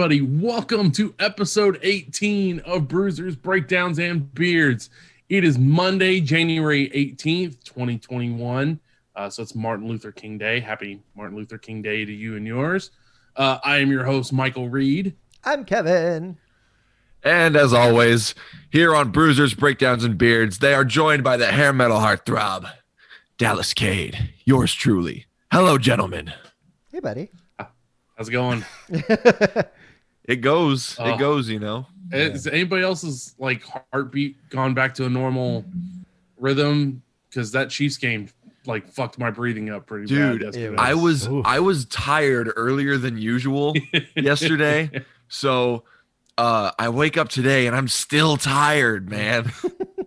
everybody? Welcome to episode 18 of Bruisers, Breakdowns, and Beards. It is Monday, January 18th, 2021. Uh, so it's Martin Luther King Day. Happy Martin Luther King Day to you and yours. Uh, I am your host, Michael Reed. I'm Kevin. And as always, here on Bruisers, Breakdowns, and Beards, they are joined by the hair metal heartthrob, Dallas Cade. Yours truly. Hello, gentlemen. Hey, buddy. How's it going? It goes. Oh. It goes, you know. Is anybody else's like heartbeat gone back to a normal rhythm? Because that Chiefs game like fucked my breathing up pretty Dude, bad yesterday. I was Oof. I was tired earlier than usual yesterday. So uh I wake up today and I'm still tired, man.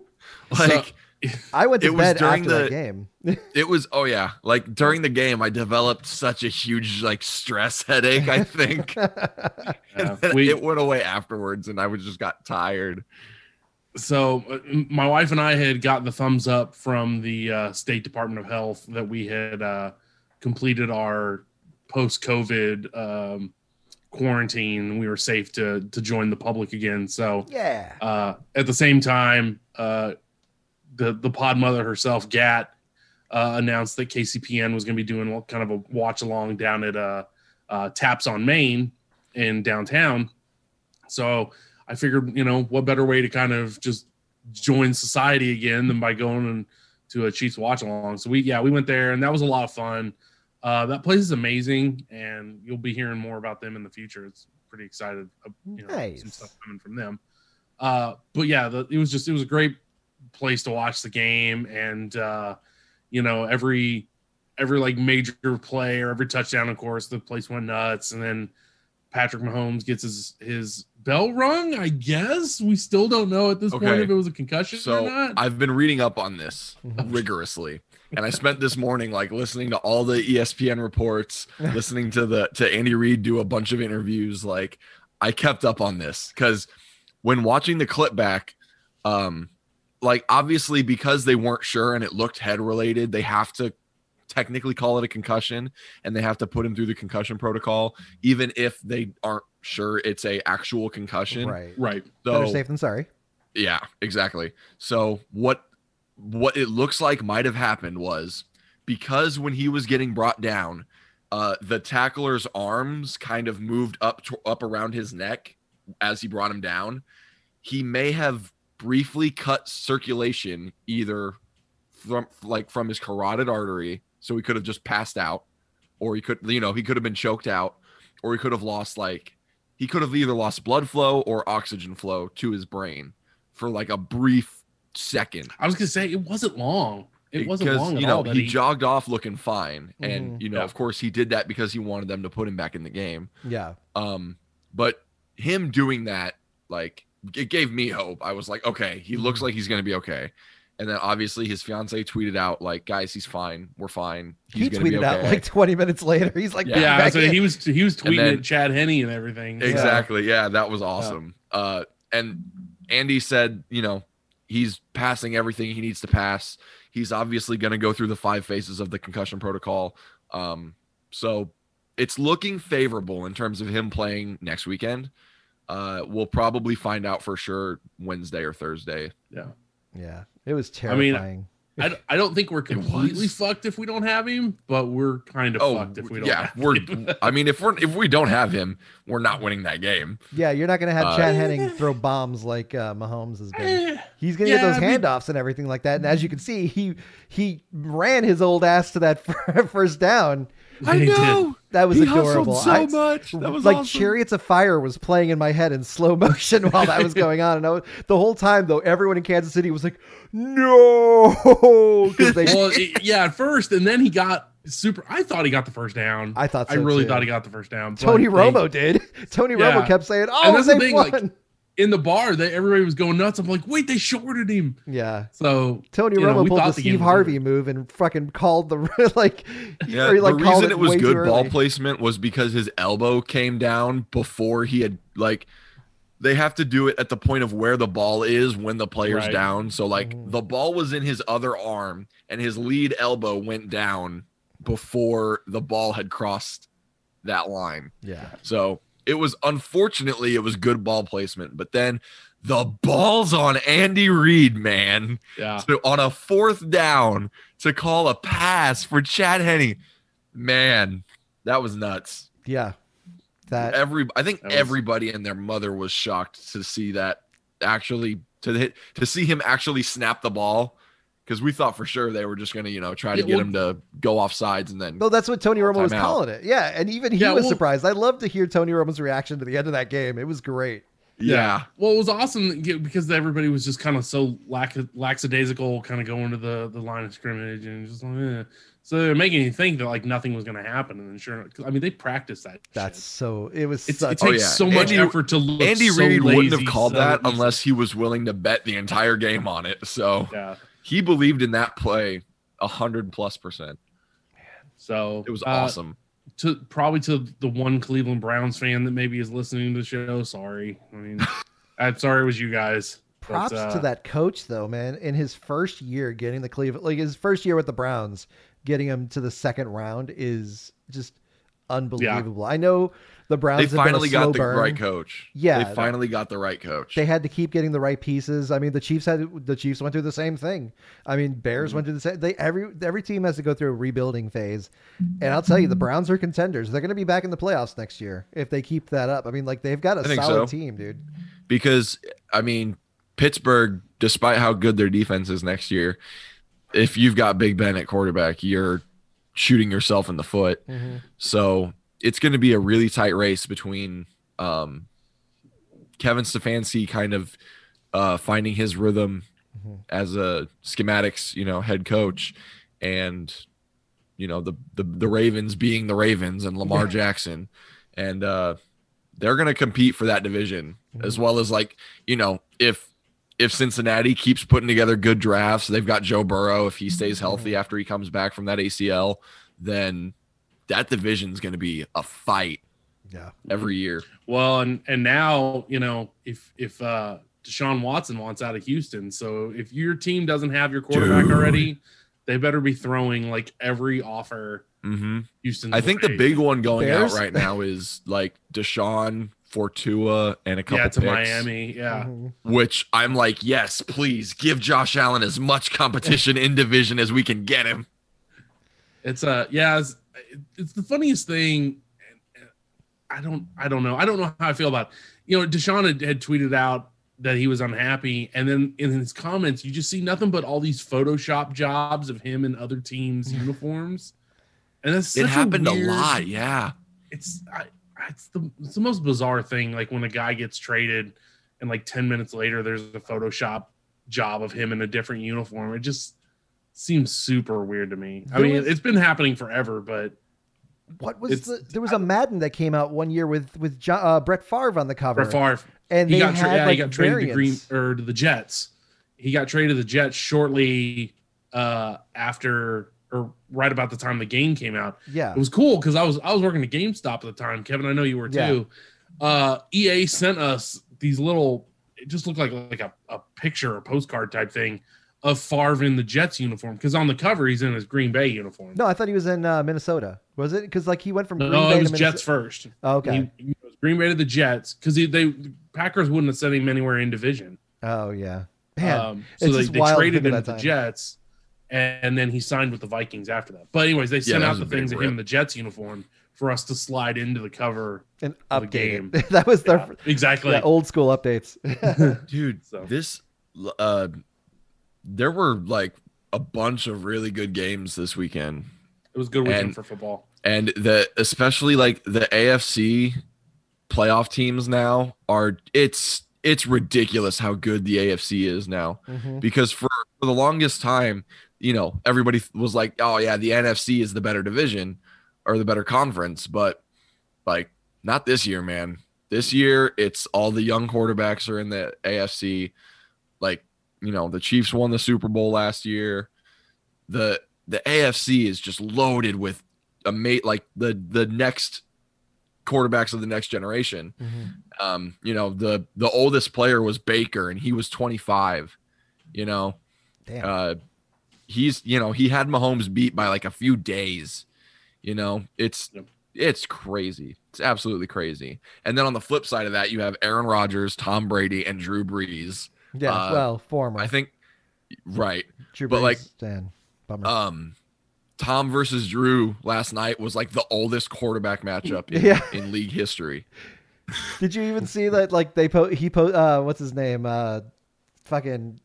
like I went to It was during after the- game. it was oh yeah, like during the game I developed such a huge like stress headache, I think. Yeah, And we- it went away afterwards and I was just got tired. so uh, my wife and I had got the thumbs up from the uh, State Department of Health that we had uh, completed our post-COVID um, quarantine. We were safe to to join the public again. So yeah. uh, at the same time, uh, the the pod mother herself, Gat, uh, announced that KCPN was going to be doing kind of a watch along down at uh, uh, Taps on Main in downtown. So I figured, you know, what better way to kind of just join society again than by going and to a Chiefs watch along. So we, yeah, we went there and that was a lot of fun. Uh, that place is amazing, and you'll be hearing more about them in the future. It's pretty excited, uh, you know, some Nice. stuff coming from them. Uh, but yeah, the, it was just it was a great place to watch the game, and uh, you know every every like major play or every touchdown, of course, the place went nuts, and then Patrick Mahomes gets his his bell rung. I guess we still don't know at this point if it was a concussion or not. I've been reading up on this Mhm. rigorously. And I spent this morning like listening to all the ESPN reports, listening to the to Andy Reid do a bunch of interviews. Like I kept up on this because when watching the clip back, um, like obviously because they weren't sure and it looked head related, they have to technically call it a concussion and they have to put him through the concussion protocol, even if they aren't sure it's a actual concussion. Right. right. So, Better safe than sorry. yeah, exactly. So what what it looks like might have happened was because when he was getting brought down, uh the tackler's arms kind of moved up to, up around his neck as he brought him down. He may have briefly cut circulation either from like from his carotid artery, so he could have just passed out, or he could you know he could have been choked out, or he could have lost like he could have either lost blood flow or oxygen flow to his brain for like a brief second. I was gonna say it wasn't long. It wasn't Because, long at you know all. that he, jogged off looking fine, and Mhm. you know Yeah. of course he did that because he wanted them to put him back in the game. Yeah. Um, but him doing that, like, it gave me hope. I was like, okay, he looks Mm-hmm. like he's gonna be okay. And then obviously his fiance tweeted out like, guys, he's fine. We're fine. He's he gonna be tweeted out like 20 minutes later. He's like, Yeah. yeah, so he was he was tweeting then- at Chad Henne and everything. Exactly. Yeah, that was awesome. Uh, and Andy said, you know, he's passing everything he needs to pass. He's obviously going to go through the five phases of the concussion protocol. Um, so it's looking favorable in terms of him playing next weekend. Uh, we'll probably find out for sure Wednesday or Thursday. Yeah. yeah. It was terrifying. I mean, terrifying. I, d- I don't think we're completely fucked if we don't have him, but we're kind of Oh, fucked if we don't. yeah, have we're. him. I mean, if we're if we don't have him, we're not winning that game. yeah, you're not going to have uh, Chad Henning throw bombs like uh, Mahomes has been. Eh, He's going to Yeah, get those I mean- handoffs and everything like that. And as you can see, he he ran his old ass to that first down. I know. That was he adorable. so I- much. That was like awesome. chariots of fire was playing in my head in slow motion while that was going on and I was, the whole time though everyone in kansas city was like no because they well, it- yeah, at first, and then he got super. I thought he got the first down. i thought so I really too. thought he got the first down. tony they- romo did tony Yeah. romo kept saying And oh that's they the thing, won. like- in the bar, that everybody was going nuts. I'm like, wait, they shorted him. yeah So tony You know, romo pulled the the steve harvey move and fucking called the like Yeah, or, like, the reason it was good ball early. placement was because his elbow came down before he had like they have to do it at the point of where the ball is when the player's Right. down. So like Mhm. the ball was in his other arm and his lead elbow went down before the ball had crossed that line. yeah So it was unfortunately it was good ball placement, but then the balls on Andy Reid, man. Yeah. So on a fourth down to call a pass for Chad Henne. Man, that was nuts. Yeah. That Every I think was- everybody and their mother was shocked to see that actually to hit to see him actually snap the ball because we thought for sure they were just gonna you know try to Yeah, get well- him to go off sides and then No, that's what Tony Romo was Timeout. calling it. Yeah, and even he Yeah, was well- surprised. I love to hear Tony Romo's reaction to the end of that game. It was great. yeah Well, it was awesome because everybody was just kind of so lack lackadaisical, kind of going to the the line of scrimmage and just like, eh. so they're making you think that like nothing was going to happen. And then sure, 'cause, I mean, they practiced that. That's shit. so. It was It's, such. it takes Oh, yeah. so much Andy- effort to look. Andy so Reid wouldn't have called so that easy. unless he was willing to bet the entire game on it. So Yeah. He believed in that play a hundred plus percent. So It was uh, awesome. To probably to the one Cleveland Browns fan that maybe is listening to the show. Sorry. I mean, I'm sorry it was you guys. but, Props uh, to that coach though, man. In his first year getting the Cleveland, like his first year with the Browns, getting him to the second round is just unbelievable. I know the Browns. They finally got the burn. right coach. Yeah. they finally got the right coach. They had to keep getting the right pieces. I mean, the Chiefs had the Chiefs went through the same thing. I mean, Bears Mm-hmm. went through the same. They every every team has to go through a rebuilding phase, and I'll tell you, the Browns are contenders. They're going to be back in the playoffs next year if they keep that up. I mean, like they've got a solid so. team, dude. because I mean Pittsburgh, despite how good their defense is next year, if you've got Big Ben at quarterback, you're shooting yourself in the foot. So it's going to be a really tight race between um, Kevin Stefanski kind of uh, finding his rhythm Mhm. as a schematics, you know, head coach, and you know the the, the Ravens being the Ravens and Lamar Yeah. Jackson, and uh, they're going to compete for that division as well as like you know if if Cincinnati keeps putting together good drafts, they've got Joe Burrow. If he stays healthy after he comes back from that ACL, then that division's going to be a fight Yeah. every year. Well, and and now you know if if uh Deshaun Watson wants out of Houston, so if your team doesn't have your quarterback Dude. already, they better be throwing like every offer hmm Houston. I think the big one going Bears? out right now is like Deshaun for Tua and a couple yeah to picks, Miami, yeah. Mhm. which I'm like, yes, please give Josh Allen as much competition in division as we can get him. It's uh yeah, it's, it's the funniest thing. I don't I don't know I don't know how I feel about it. you know Deshaun had, had tweeted out that he was unhappy, and then in his comments you just see nothing but all these Photoshop jobs of him in other teams' uniforms, and that's It happened a, weird- lot, yeah. It's I, it's the it's the most bizarre thing. Like when a guy gets traded, and like ten minutes later there's a Photoshop job of him in a different uniform. It just seems super weird to me. I mean, was- it's been happening forever, but What was the? There was a Madden that came out one year with with Jo- uh, Brett Favre on the cover, Brett Favre, and he got tra- had yeah, like he got traded to Green or to the Jets. He got traded to the Jets shortly uh, after or right about the time the game came out. Yeah, It was cool because I was I was working at GameStop at the time. Kevin, I know you were Yeah. too. Uh, EA sent us these little. It just looked like like a, a picture or postcard type thing of Favre in the Jets uniform because on the cover he's in his Green Bay uniform. no, I thought he was in uh, Minnesota. Was it? Because like he went from no, Green Bay it was to Jets Minnesota. first. Oh, okay. He, he was Green Bay to the Jets because they the Packers wouldn't have sent him anywhere in division. oh yeah, man. Um, so it's they, just they wild traded him to the. Jets, and then he signed with the Vikings after that. But anyways, they sent that out the things of him in the Jets uniform for us to slide into the cover. and of the update game. that was their Yeah, exactly. yeah, old school updates. Dude, So. this uh there were like a bunch of really good games this weekend. It was good weekend And- for football. And the especially like the AFC playoff teams now are it's it's ridiculous how good the AFC is now. Mhm. because for, for the longest time, you know, everybody was like, "Oh yeah, the NFC is the better division or the better conference," but like not this year, man. This year, it's all the young quarterbacks are in the AFC. Like, you know, the Chiefs won the Super Bowl last year. The the AFC is just loaded with a mate like the the next quarterbacks of the next generation Mhm. um you know the the oldest player was baker and he was 25 you know Damn. uh he's you know he had mahomes beat by like a few days you know it's Yep. it's crazy. It's absolutely crazy. And then on the flip side of that, you have Aaron Rodgers, Tom Brady, and Drew Brees. Yeah, Uh, well, former. I think, right. Drew but, like, Dan. Bummer. Um, Tom versus Drew last night was like the oldest quarterback matchup in, Yeah. in league history. Did you even see that? Like they po he po uh what's his name? Uh, fucking.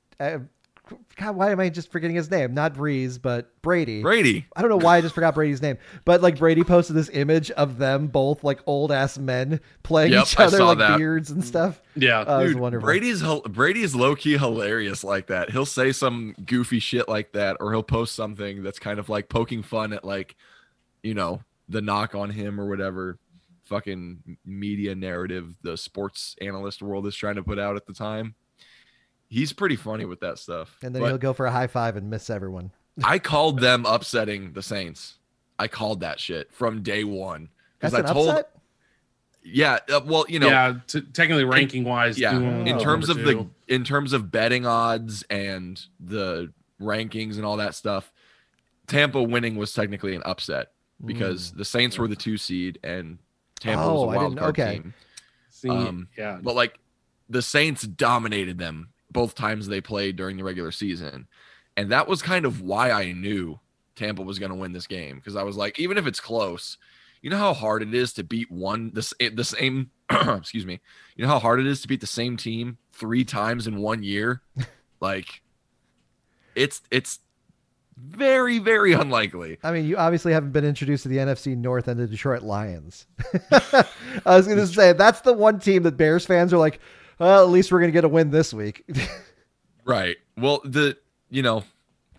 God, why am I just forgetting his name? Not Brees, but Brady. Brady. I don't know why I just forgot Brady's name, but like Brady posted this image of them both like old ass men playing Yep, each other like that. beards and stuff. Yeah. Uh, it was wonderful. Brady's Brady's low key hilarious like that. He'll say some goofy shit like that, or he'll post something that's kind of like poking fun at like, you know, the knock on him or whatever. Fucking media narrative the sports analyst world is trying to put out at the time. He's pretty funny with that stuff. and then But he'll go for a high five and miss everyone. I called them upsetting the Saints. I called that shit from day one because That's I an told. upset. Yeah, uh, well, you know, yeah. T- technically, ranking wise, yeah doing in Oh. terms of number the in terms of betting odds and the rankings and all that stuff tampa winning was technically an upset because the saints were the two seed and tampa Mm. Oh, was I a wild didn't- card okay. team See, um, yeah. but like the saints dominated them both times they played during the regular season. And that was kind of why i knew tampa was going to win this game because i was like even if it's close you know how hard it is to beat one the, the same excuse me you know how hard it is to beat the same team three times in one year? Like it's it's very very unlikely. I mean, you obviously haven't been introduced to the NFC North and the Detroit Lions. I was going to say that's the one team that Bears fans are like, well, at least we're going to get a win this week. right well the you know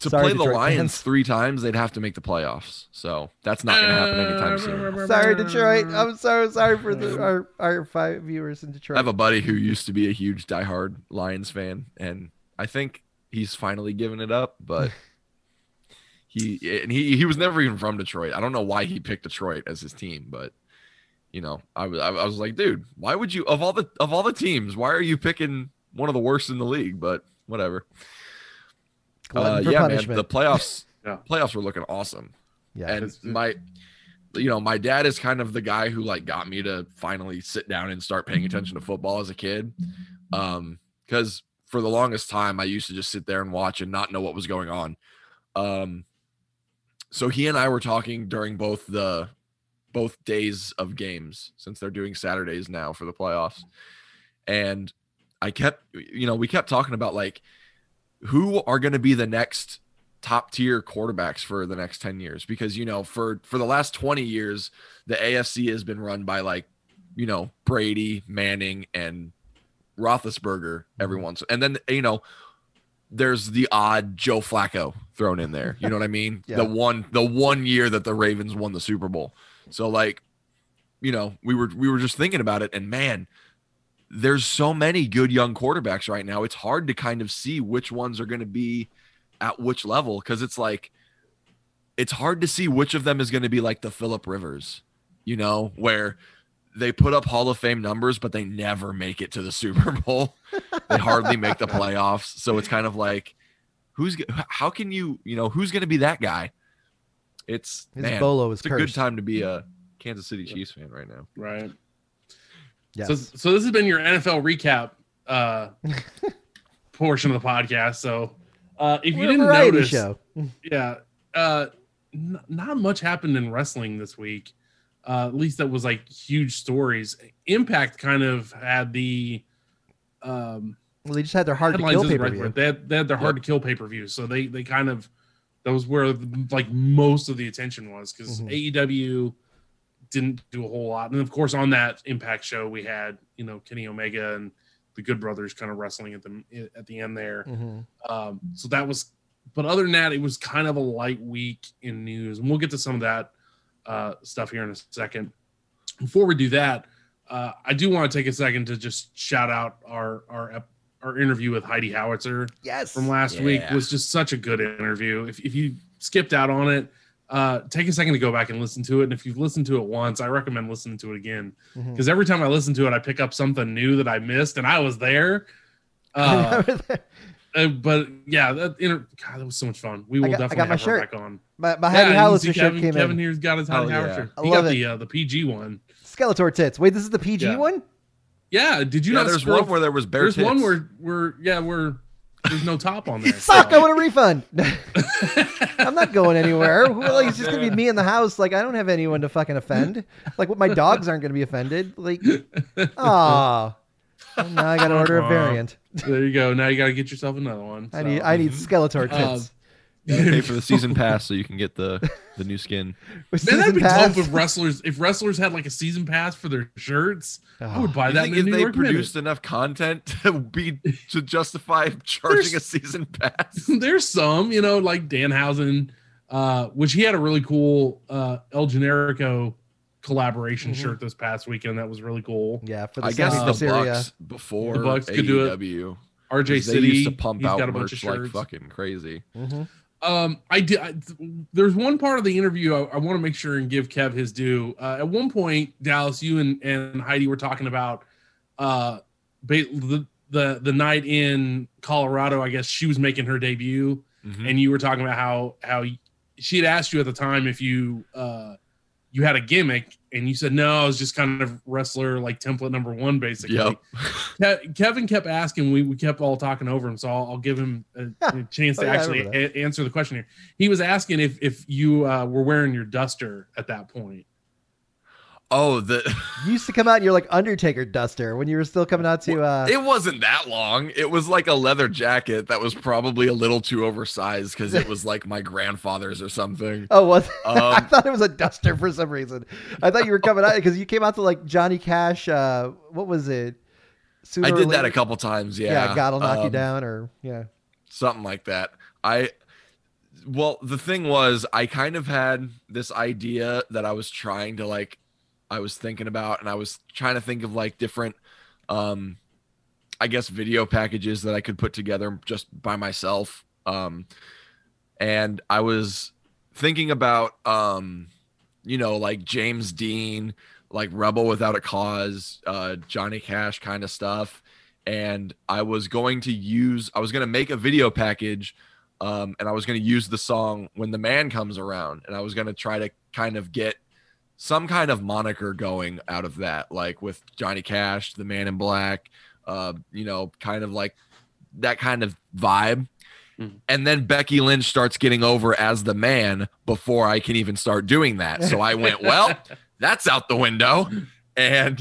to Sorry, play the lions fans. three times they'd have to make the playoffs so that's not going to happen anytime soon sorry, Detroit. I'm so sorry for the, our our five viewers in Detroit. I have a buddy who used to be a huge diehard Lions fan, and I think he's finally given it up. But he and he he was never even from Detroit. I don't know why he picked Detroit as his team, but you know, I was I was like, dude, why would you of all the of all the teams, why are you picking one of the worst in the league? But whatever. Uh, yeah, punishment. man, the playoffs Yeah. playoffs were looking awesome yeah. and It's- my you know my dad is kind of the guy who like got me to finally sit down and start paying attention to football as a kid um because for the longest time i used to just sit there and watch and not know what was going on um so he and i were talking during both the both days of games since they're doing saturdays now for the playoffs. And i kept you know we kept talking about like who are going to be the next top tier quarterbacks for the next 10 years? Because you know for for the last 20 years the AFC has been run by like you know Brady, Manning and Roethlisberger mm-hmm. every once and then you know there's the odd Joe Flacco thrown in there. You know what I mean? Yeah. the one the one year that the Ravens won the Super Bowl so like you know we were we were just thinking about it and man there's so many good young quarterbacks right now it's hard to kind of see which ones are going to be at which level because it's like it's hard to see which of them is going to be like the Philip Rivers, you know, where they put up Hall of Fame numbers, but they never make it to the Super Bowl. they hardly make the playoffs. So it's kind of like, who's how can you, you know, who's going to be that guy? It's His man, bolo is it's a good time to be a Kansas City Chiefs fan right now. Right. Yes. So, so this has been your NFL recap uh, portion of the podcast. So, uh, if you We're a didn't notice, show. yeah, uh, n- not much happened in wrestling this week. Uh, at least that was like huge stories. Impact kind of had the um, Well, they just had their hard to headlines kill pay per view. word. They had, they had their hard to kill pay per view, so they they kind of that was where like most of the attention was because Mhm. AEW didn't do a whole lot, and of course on that Impact show we had you know Kenny Omega and the Good Brothers kind of wrestling at the at the end there. Mhm. Um, so that was, but other than that, it was kind of a light week in news, and we'll get to some of that uh, stuff here in a second. Before we do that, uh, I do want to take a second to just shout out our our our interview with Heidi Howitzer Yes. from last week was just such a good interview. If if you skipped out on it, uh, take a second to go back and listen to it. And if you've listened to it once, I recommend listening to it again because every time I listen to it, I pick up something new that I missed, and I was there. Uh, Uh, but yeah, that inter- God, that was so much fun. We will got- I definitely got my have her shirt. back on. My, my Heidi you can Howitzer see shirt Kevin, came Kevin in. here's got his Heidi Oh, Howard yeah. I He love got it. the uh, the PG one. Skeletor tits. Wait, this is the PG Yeah. one? Yeah, did you yeah, not? there's scroll- one where there was bare there's one tits. where where yeah where there's no top on there. Suck! I want a refund. I'm not going anywhere. Like, it's just gonna be me in the house. Like I don't have anyone to fucking offend. Like what my dogs aren't gonna be offended. Like, ah. Now I gotta order a variant. there you go. Now you got to get yourself another one. I need I need Skeletor Um, tits. pay for the season pass so you can get the the new skin. Man, that'd be pass. dope if wrestlers if wrestlers had like a season pass for their shirts. I Oh. would buy I that think if New they York Minute. produced enough content to be to justify charging a season pass. There's some, you know, like Danhausen, uh, which he had a really cool uh, El Generico collaboration Mhm. shirt this past weekend. That was really cool. Yeah, for the I guess the Caesarea. Bucks before The Bucks could do it. AEW. RJ 'cause City used to pump out got a bunch of merch like fucking crazy. Mhm. Um, I did. I, there's one part of the interview I, I want to make sure and give Kev his due. Uh, at one point, Dallas, you and, and Heidi were talking about uh, the, the the night in Colorado. I guess she was making her debut, Mhm. and you were talking about how how she had asked you at the time if you uh, you had a gimmick, and you said no, I was just kind of wrestler like template number one, basically. Yep. Ke- Kevin kept asking. We, we kept all talking over him, so I'll, I'll give him a, a chance to Oh, yeah, actually a- answer the question here. He was asking if if you uh, were wearing your duster at that point. Oh, the You used to come out in your like Undertaker duster when you were still coming out to uh it wasn't that long. It was like a leather jacket that was probably a little too oversized because it was like my grandfather's or something. Oh, was I Um, thought it was a duster for some reason. I thought you were coming out because you came out to like Johnny Cash. Uh, what was it? Sooner I did that a couple times. Yeah, Yeah, God will knock you Um, down, or yeah. something like that. I well, the thing was I kind of had this idea that I was trying to like I was thinking about and I was trying to think of like different um I guess video packages that I could put together just by myself. Um and I was thinking about um you know like James Dean, like Rebel Without a Cause, uh Johnny Cash kind of stuff and I was going to use I was going to make a video package um and I was going to use the song when the man comes around and I was going to try to kind of get some kind of moniker going out of that like with Johnny Cash, the man in black, uh you know, kind of like that kind of vibe. Mhm. And then Becky Lynch starts getting over as the man before I can even start doing that. So I went, well, that's out the window. And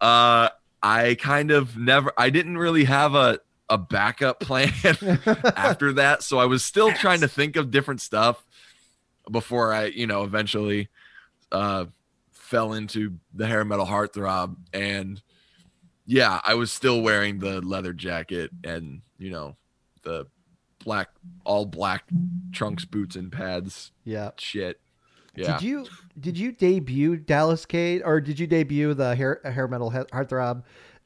uh I kind of never I didn't really have a a backup plan after that. So I was still trying to think of different stuff before I, you know, eventually uh fell into the hair metal heartthrob and yeah, I was still wearing the leather jacket and, you know, the black all black trunks, boots and pads yeah. shit. Yeah. Did you did you debut Dallas Cade or did you debut the hair hair metal heartthrob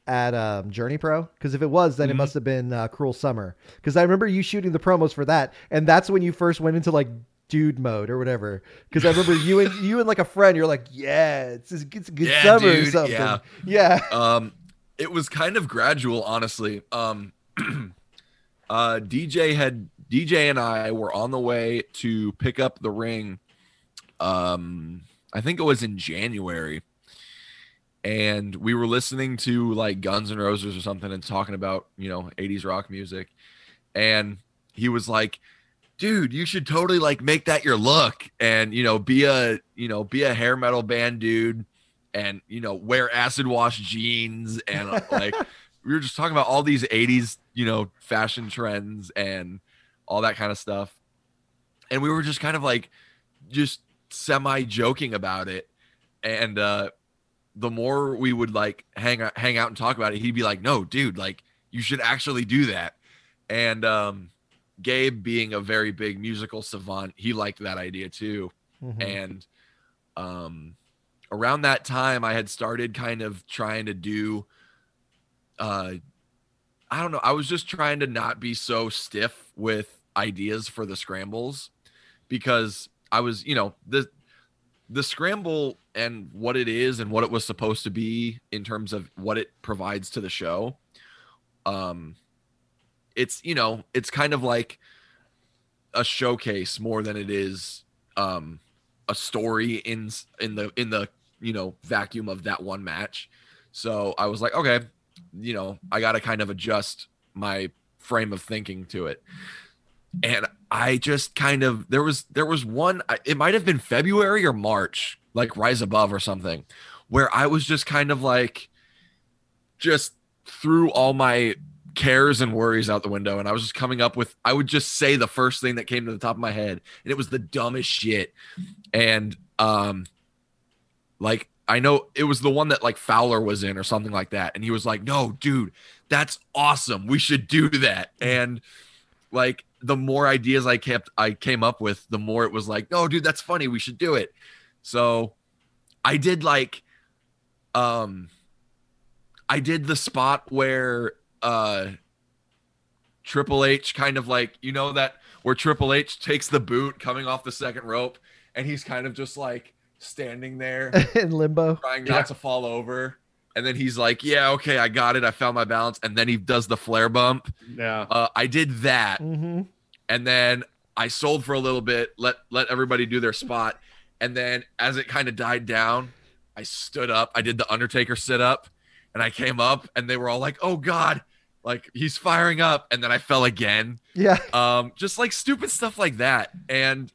at um, Journey Pro? Because if it was, then it Mhm. must have been uh, Cruel Summer. Because I remember you shooting the promos for that, and that's when you first went into like dude mode or whatever. Because I remember you and you and like a friend, you're like, yeah, it's it's a good Yeah, summer or something. yeah. yeah. um it was kind of gradual honestly um uh dj had dj and i were on the way to pick up the ring um i think it was in january and we were listening to like guns and roses or something and talking about you know 80s rock music and he was like dude you should totally like make that your look and you know be a you know be a hair metal band dude and you know wear acid wash jeans and uh, like we were just talking about all these 80s you know fashion trends and all that kind of stuff. And we were just kind of like just semi joking about it. And uh the more we would like hang out hang out and talk about it he'd be like no dude like you should actually do that. And um gabe being a very big musical savant he liked that idea too Mhm. and um around that time i had started kind of trying to do uh i don't know i was just trying to not be so stiff with ideas for the scrambles because i was you know the the scramble and what it is and what it was supposed to be in terms of what it provides to the show um it's you know it's kind of like a showcase more than it is um a story in in the in the you know vacuum of that one match. So i was like okay you know i got to kind of adjust my frame of thinking to it. And i just kind of there was there was one it might have been february or march like rise above or something where i was just kind of like just threw all my cares and worries out the window and i was just coming up with i would just say the first thing that came to the top of my head and it was the dumbest shit. And um like i know it was the one that like fowler was in or something like that and he was like no dude that's awesome. We should do that. And like the more ideas i kept i came up with the more it was like no dude that's funny. We should do it. So i did like um i did the spot where uh Triple H kind of like you know that where Triple H takes the boot coming off the second rope and he's kind of just like standing there in limbo trying not yeah. to fall over and then he's like yeah okay I got it I found my balance and then he does the flare bump yeah uh, I did that mm-hmm. and then I sold for a little bit let let everybody do their spot and then as it kind of died down I stood up I did the Undertaker sit up and I came up and they were all like oh god like he's firing up and then I fell again. Yeah. Um just like stupid stuff like that. And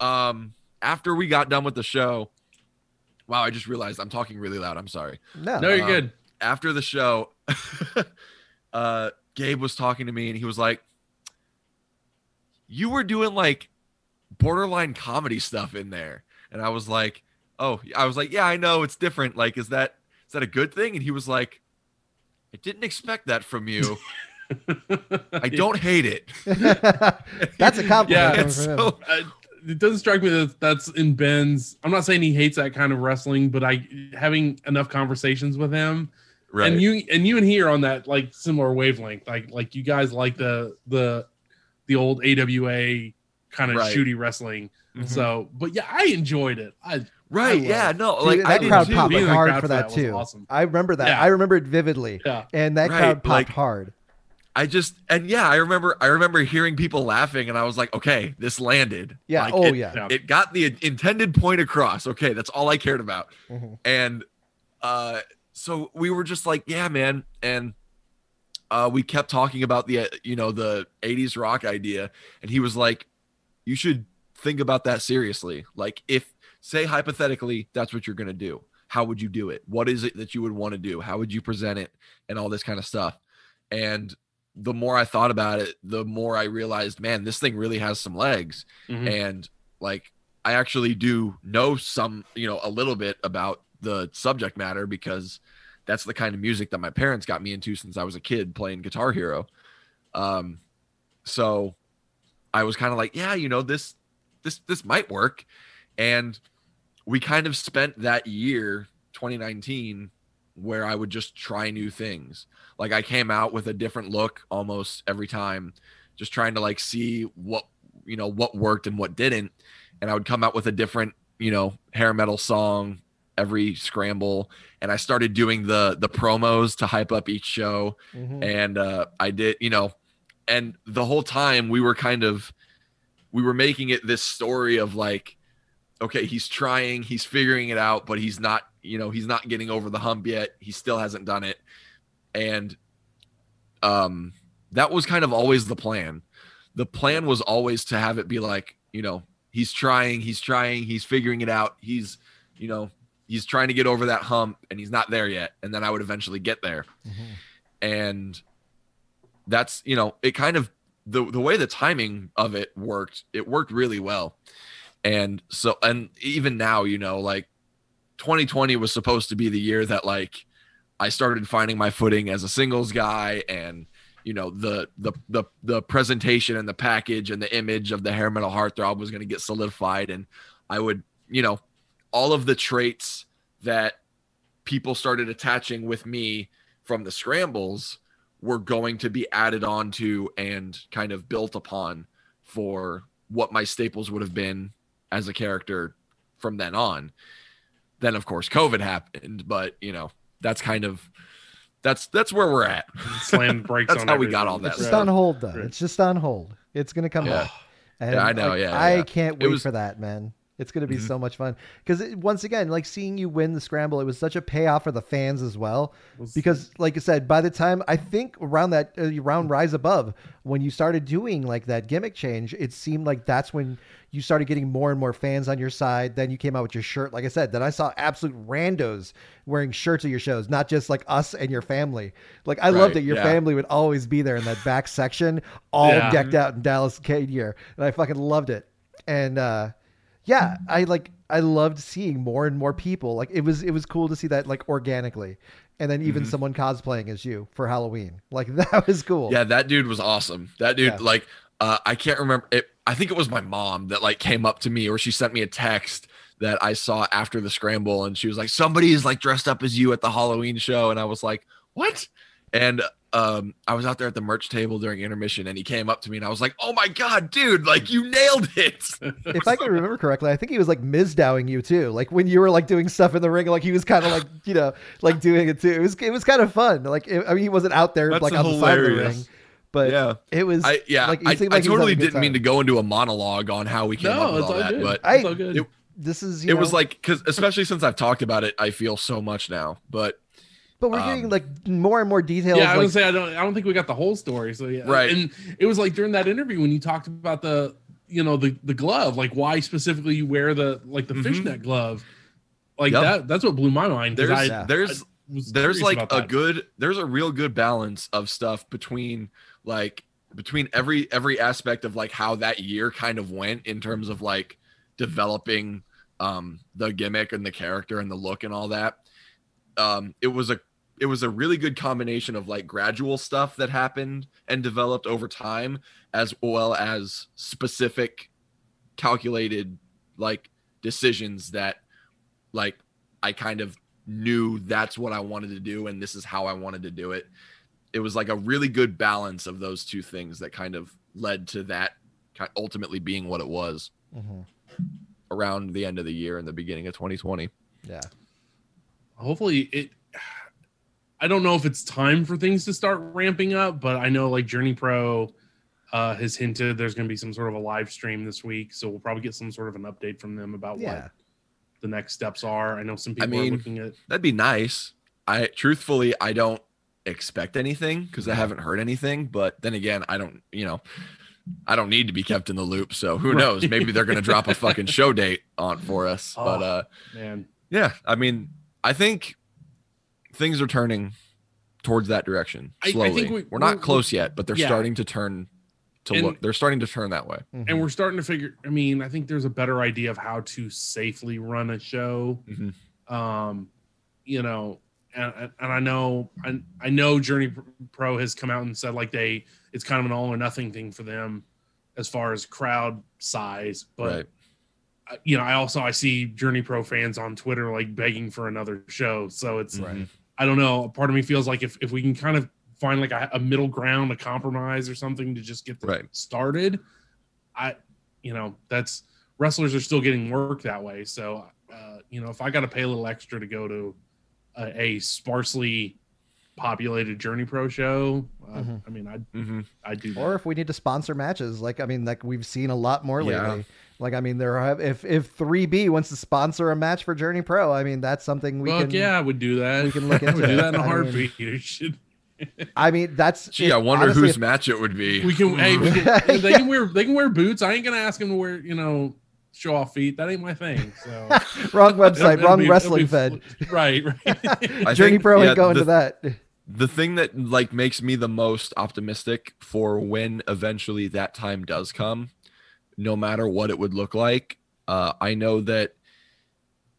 um after we got done with the show, wow, I just realized I'm talking really loud. I'm sorry. No. No, you're um, good. After the show, uh Gabe was talking to me and he was like you were doing like borderline comedy stuff in there. And I was like, "Oh, I was like, yeah, I know it's different. Like is that is that a good thing?" And he was like, I didn't expect that from you. I don't hate it. that's a compliment. Yeah, so, uh, it doesn't strike me that that's in Ben's. I'm not saying he hates that kind of wrestling, but I having enough conversations with him, right. and you and you and he are on that like similar wavelength. Like like you guys like the the the old AWA kind of right. shooty wrestling. Mm-hmm. So, but yeah, I enjoyed it. I Right. Yeah. No. Like that I crowd popped hard for that, too. Awesome. I remember that. Yeah. I remember it vividly. Yeah. And that right. crowd popped like, hard. I just and yeah, I remember I remember hearing people laughing, and I was like, okay, this landed. Yeah. Like, oh it, yeah. It got the intended point across. Okay, that's all I cared about. Mm-hmm. And uh, so we were just like, yeah, man, and uh, we kept talking about the you know the '80s rock idea, and he was like, you should think about that seriously. Like if say hypothetically that's what you're going to do. How would you do it? What is it that you would want to do? How would you present it? And all this kind of stuff. And the more i thought about it the more i realized man this thing really has some legs. Mm-hmm. and like i actually do know some you know a little bit about the subject matter because that's the kind of music that my parents got me into since i was a kid playing guitar hero. Um so i was kind of like yeah you know this this this might work and we kind of spent that year, 2019, where I would just try new things. Like I came out with a different look almost every time, just trying to like see what, you know, what worked and what didn't. And I would come out with a different, you know, hair metal song every scramble and i started doing the the promos to hype up each show mm-hmm. and uh i did you know and the whole time we were kind of we were making it this story of like okay, he's trying, he's figuring it out, but he's not, you know, he's not getting over the hump yet. He still hasn't done it. And um that was kind of always the plan. The plan was always to have it be like, you know, he's trying, he's trying, he's figuring it out. He's, you know, he's trying to get over that hump and he's not there yet. And then I would eventually get there. Mm-hmm. And that's, you know, it kind of the the way the timing of it worked, it worked really well and so, and even now, you know, like 2020 was supposed to be the year that like I started finding my footing as a singles guy and you know the the the the presentation and the package and the image of the hair metal heartthrob was going to get solidified. And I would you know all of the traits that people started attaching with me from the scrambles were going to be added on to and kind of built upon for what my staples would have been as a character from then on. Then of course COVID happened, but you know, that's kind of that's that's where we're at. Slam brakes on that. That's on how we got all that It's just on hold though. Right. It's just on hold. It's gonna come Yeah. back. And, Yeah, I know, like, yeah, I yeah. can't wait was- for that, man. It's gonna be Mhm. so much fun because once again, like seeing you win the scramble, it was such a payoff for the fans as well. Was- Because, like I said, by the time I think around that uh, around Rise Above, when you started doing like that gimmick change, it seemed like that's when you started getting more and more fans on your side. Then you came out with your shirt, like I said. Then I saw absolute randos wearing shirts at your shows, not just like us and your family. Like I Right, loved that your yeah. family would always be there in that back section, all Yeah. decked out in Dallas K gear, and I fucking loved it. And uh, yeah, I like I loved seeing more and more people. Like it was it was cool to see that like organically, and then even Mhm. someone cosplaying as you for Halloween. Like that was cool. Yeah, that dude was awesome. That dude, Yeah. like, uh, I can't remember it. I think it was my mom that like came up to me, or she sent me a text that I saw after the scramble, and she was like, "Somebody is like dressed up as you at the Halloween show," and I was like, "What?" And um, I was out there at the merch table during intermission, and he came up to me, and I was like, "Oh my god, dude! Like you nailed it!" If I can remember correctly, I think he was like mizdowing you too. Like when you were like doing stuff in the ring, like he was kind of like you know like doing it too. It was it was kind of fun. Like it, I mean, he wasn't out there That's like on the side of the ring, but yeah, it was. I yeah, like, I, seemed I like he was totally having a good didn't mean to go into a monologue on how we came up with it's all all that, good. but I- all good. it- this is you it was like because especially since I've talked about it, I feel so much now. But but we're getting um, like more and more details. yeah, I like, would say I don't. I don't think we got the whole story. So yeah, Right. And it was like during that interview when you talked about the, you know, the the glove, like why specifically you wear the like the Mhm. fishnet glove, like Yep. that. That's what blew my mind. there's I, Yeah. there's I there's like a that. good there's a real good balance of stuff between like between every every aspect of like how that year kind of went in terms of like developing um the gimmick and the character and the look and all that um it was a it was a really good combination of like gradual stuff that happened and developed over time as well as specific calculated like decisions that like I kind of knew that's what I wanted to do and this is how I wanted to do it. It was like a really good balance of those two things that kind of led to that ki- ultimately being what it was Mhm. around the end of the year and the beginning of 2020. yeah. hopefully it i don't know if it's time for things to start ramping up but i know like journey pro uh, has hinted there's going to be some sort of a live stream this week so we'll probably get some sort of an update from them about Yeah. what the next steps are i know some people I people mean, are looking at That'd be nice. I truthfully I don't expect anything because I haven't heard anything, but then again, I don't, you know, I don't need to be kept in the loop. So who Right. knows? Maybe they're gonna drop a fucking show date on for us. But Oh. uh man yeah, I mean, I think things are turning towards that direction I- I think we- we, are not we're- close yet, but they're yeah. starting to turn to And- look. They're starting to turn that way. Mhm. and we're starting to figure i mean i think there's a better idea of how to safely run a show Mhm. um you know and, and and i know I, I know journey pro has come out and said like they it's kind of an all or nothing thing for them as far as crowd size but right. uh, you know i also i see journey pro fans on twitter like begging for another show so it's Mhm. I don't know A part of me feels like if, if we can kind of find like a, a middle ground a compromise or something to just get Right. started i you know that's wrestlers are still getting work that way so uh, you know if i got to pay a little extra to go to a, a sparsely populated journey pro show uh, Mhm. i mean i'd Mhm. i'd do that or if we need to sponsor matches like i mean like we've seen a lot more Yeah. lately like i mean there have if if 3b wants to sponsor a match for journey pro i mean that's something we Fuck can yeah i would do that we can look I would into do that in a I mean- heartbeat It should i mean that's Gee, if- I wonder honestly, whose if- match it would be. We can, hey, we can they Yeah. can wear they can wear boots. I ain't gonna ask them to wear, you know, show off feet. That ain't my thing. So wrong It'll- website it'll wrong be- it'll wrestling be fed Right, right. I journey think- pro yeah, ain't going the- to that the thing that like makes me the most optimistic for when eventually that time does come no matter what it would look like. Uh i know that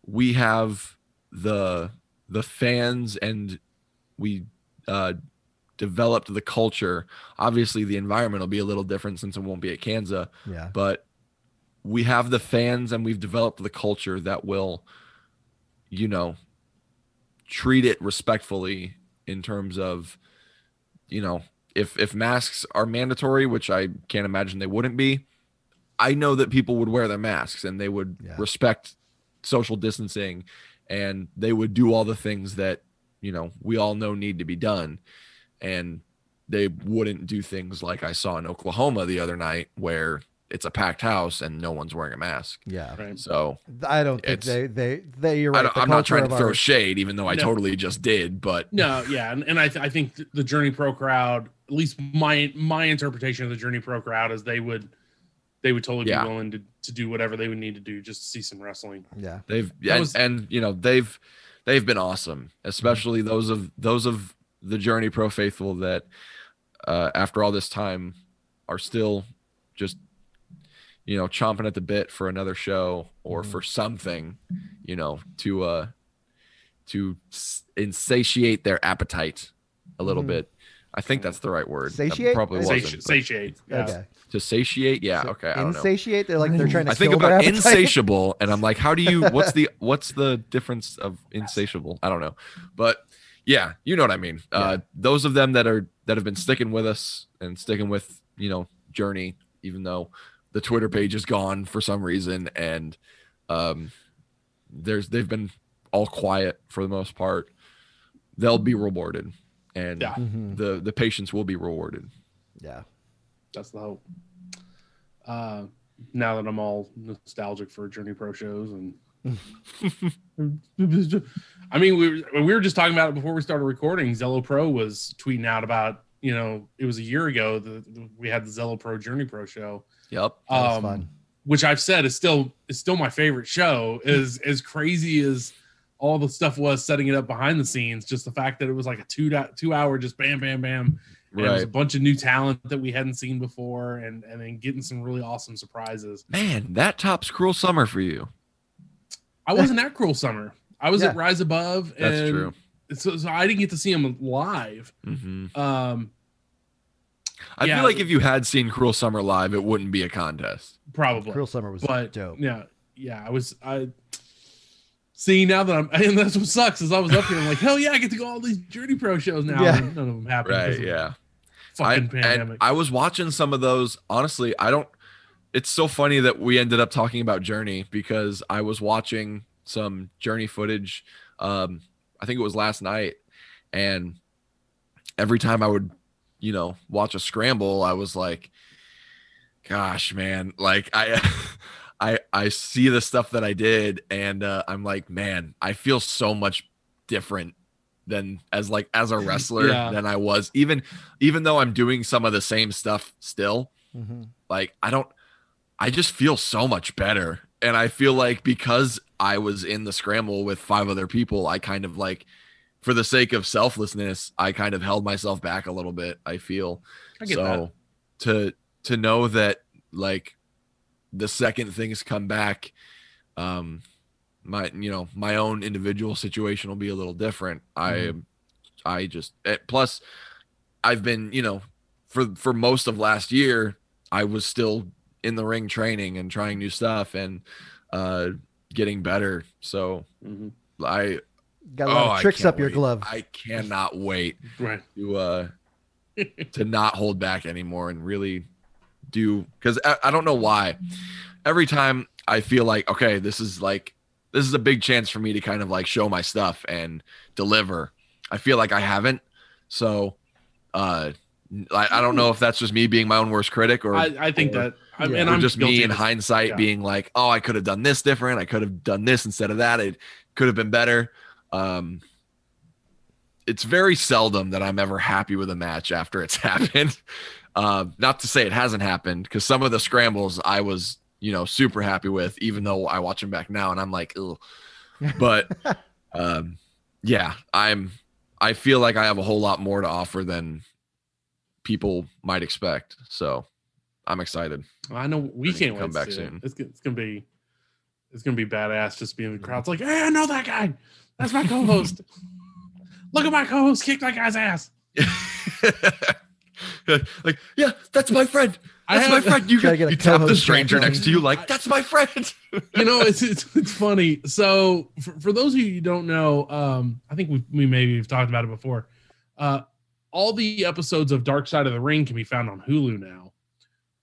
we have the the fans and we uh developed the culture. Obviously the environment will be a little different since it won't be at kansas yeah. but we have the fans and we've developed the culture that will you know treat it respectfully in terms of you know if if masks are mandatory which i can't imagine they wouldn't be i know that people would wear their masks and they would Yeah. respect social distancing and they would do all the things that you know we all know need to be done and they wouldn't do things like i saw in oklahoma the other night where it's a packed house and no one's wearing a mask Yeah. Right. so I don't think they they they. You're right. The I'm not trying to throw our- shade even though i No. totally just did but No, yeah, and, and I, th- I think the Journey Pro crowd, at least my my interpretation of the Journey Pro crowd is they would they would totally Yeah. be willing to, to do whatever they would need to do just to see some wrestling. Yeah. They've That and, was- and you know they've they've been awesome, especially those of those of the Journey Pro faithful that uh, after all this time are still just you know chomping at the bit for another show or Mhm. for something, you know, to uh to insatiate their appetite a little Mhm. bit. I think that's the right word. That Satiate? probably wasn't. Sati- satiate. Yeah. Okay. To satiate, yeah, So okay, I don't know. Insatiate. They're like they're trying to. I think kill about appetite. insatiable, and I'm like, how do you? What's the what's the difference of insatiable? I don't know, but yeah, you know what I mean. Uh, those of them that are that have been sticking with us and sticking with you know Journey, even though the Twitter page is gone for some reason, and um, there's they've been all quiet for the most part. They'll be rewarded, and Yeah. Mhm. the the patience will be rewarded. Yeah. That's the hope. Uh, now that I'm all nostalgic for Journey Pro shows and I mean we were, we were just talking about it before we started recording. Zelo Pro was tweeting out about you know it was a year ago that we had the Zelo Pro Journey Pro show, Yep. That was um, fun. which I've said is still is still my favorite show. Is as crazy as all the stuff was setting it up behind the scenes. Just the fact that it was like a two two hour just bam bam bam and it was a bunch of new talent that we hadn't seen before, and and then getting some really awesome surprises. Man, that tops Cruel Summer for you. I wasn't at Cruel Summer. I was Yeah. at Rise Above, and That's true. So, so I didn't get to see him live. hmm Um, I Yeah. feel like if you had seen Cruel Summer live, it wouldn't be a contest. probably, Cruel Summer was but dope. yeah, yeah. I was I. See now that I'm, and that's what sucks is I was up here. I'm like, hell yeah, I get to go all these Journey Pro shows now. Yeah. and none of them happen. Right. of Yeah. I, Fucking and pandemic. I was watching some of those. Honestly, I don't. It's so funny that we ended up talking about Journey because I was watching some Journey footage. Um, I think it was last night, and every time I would, you know, watch a scramble, I was like, "Gosh, man!" Like I, I, I see the stuff that I did, and uh, I'm like, "Man, I feel so much different." than as like as a wrestler Yeah. than I was even even though I'm doing some of the same stuff still, Mhm. like I don't I just feel so much better. And I feel like because I was in the scramble with five other people, I kind of like for the sake of selflessness, I kind of held myself back a little bit. I feel I so to to know that like the second things come back, um my you know my own individual situation will be a little different. I I just eh, plus I've been you know for for most of last year I was still in the ring training and trying new stuff and uh getting better. So that. Mhm. I Got a lot oh, of tricks can't up your glove. I cannot wait Right. to uh to not hold back anymore and really do because I, I don't know why. Every time i feel like okay this is like this is a big chance for me to kind of like show my stuff and deliver. I feel like i haven't. So uh i, I don't know if that's just me being my own worst critic or I, I think or- that, I, or I'm just me in hindsight Yeah. being like oh i could have done this different. I could have done this instead of that. It could have been better. Um it's very seldom that i'm ever happy with a match after it's happened um not to say it hasn't happened because some of the scrambles i was you know super happy with even though i watch them back now and i'm like Ugh. but um yeah i'm i feel like i have a whole lot more to offer than people might expect so i'm excited I know we Gonna can't come wait back soon. It's, it's gonna be it's gonna be badass just being in the crowd. It's like, hey, I know that guy. That's my co-host. Look at my co-host kick that guy's ass. like, yeah, that's my friend. I That's my friend. You, Gotta get you tap the stranger champion. next to you, like, that's my friend. you know, it's, it's it's funny. So for, for those of you who don't know, um, I think we we maybe have talked about it before. Uh, all the episodes of Dark Side of the Ring can be found on Hulu now.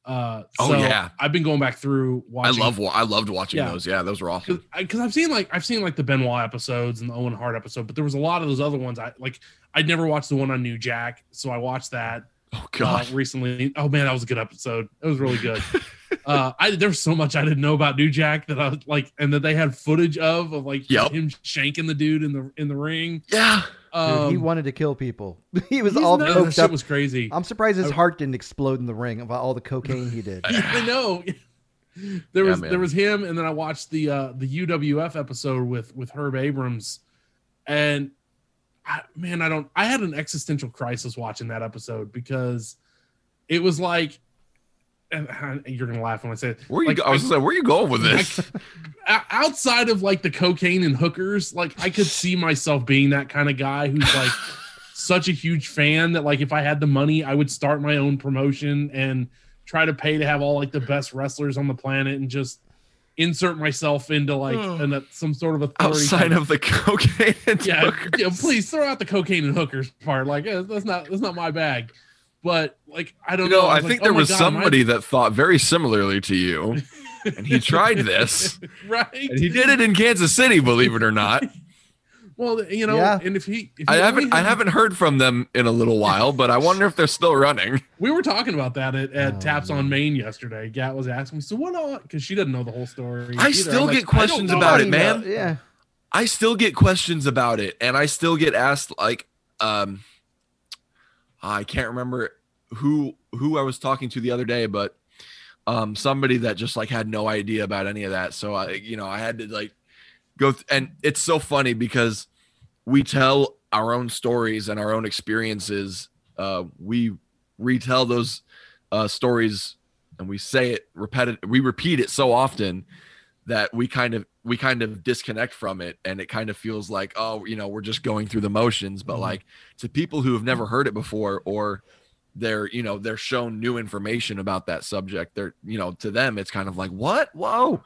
Uh, Oh, so yeah. I've been going back through I watching. love I loved watching Yeah. those. Yeah, those were awesome. because I've seen like I've seen like the Benoit episodes and the Owen Hart episode, but there was a lot of those other ones. I like I'd never watched the one on New Jack, so I watched that Oh uh, god. recently. Oh man, that was a good episode. It was really good. uh, I there was so much I didn't know about New Jack that I was like, and that they had footage of of like Yep. him shanking the dude in the in the ring. yeah. Dude, Um, he wanted to kill people. he was all nuts. that coked shit up. was crazy. I'm surprised his I- heart didn't explode in the ring about all the cocaine he did. I know. There was man. there was him, and then I watched the uh the UWF episode with with Herb Abrams, and I, man, I don't. I had an existential crisis watching that episode because it was like, and and you're gonna laugh when I say it. Where you Like, go- I was I- say, where you going with this? o- outside of like the cocaine and hookers, like I could see myself being that kind of guy who's like such a huge fan that like if I had the money, I would start my own promotion and try to pay to have all like the best wrestlers on the planet and just insert myself into like an, uh, some sort of authority. Outside of the cocaine and yeah, hookers. yeah, please throw out the cocaine and hookers part. Like eh, that's not that's not my bag. But like I don't You know, know. I was think like, there oh was God, am I- somebody that thought very similarly to you, and he tried this, right. and he did it in Kansas City, believe it or not. Well, you know, Yeah. and if he, if I haven't, only I haven't heard from them in a little while, but I wonder if they're still running. We were talking about that at, at Oh, Taps man. on Main yesterday. Gat was asking me, so what on? Because she doesn't know the whole story. I either. still I'm like, get "I questions about it, man. know- Yeah. I still get questions about it, and I still get asked like, um, I can't remember who who I was talking to the other day, but um, somebody that just like had no idea about any of that. So I, you know, I had to like go, th- and it's so funny because we tell our own stories and our own experiences. Uh, we retell those uh, stories, and we say it repetitive. We repeat it so often that we kind of we kind of disconnect from it and it kind of feels like oh you know we're just going through the motions but Mhm. like to people who have never heard it before or they're you know they're shown new information about that subject they're you know to them it's kind of like what whoa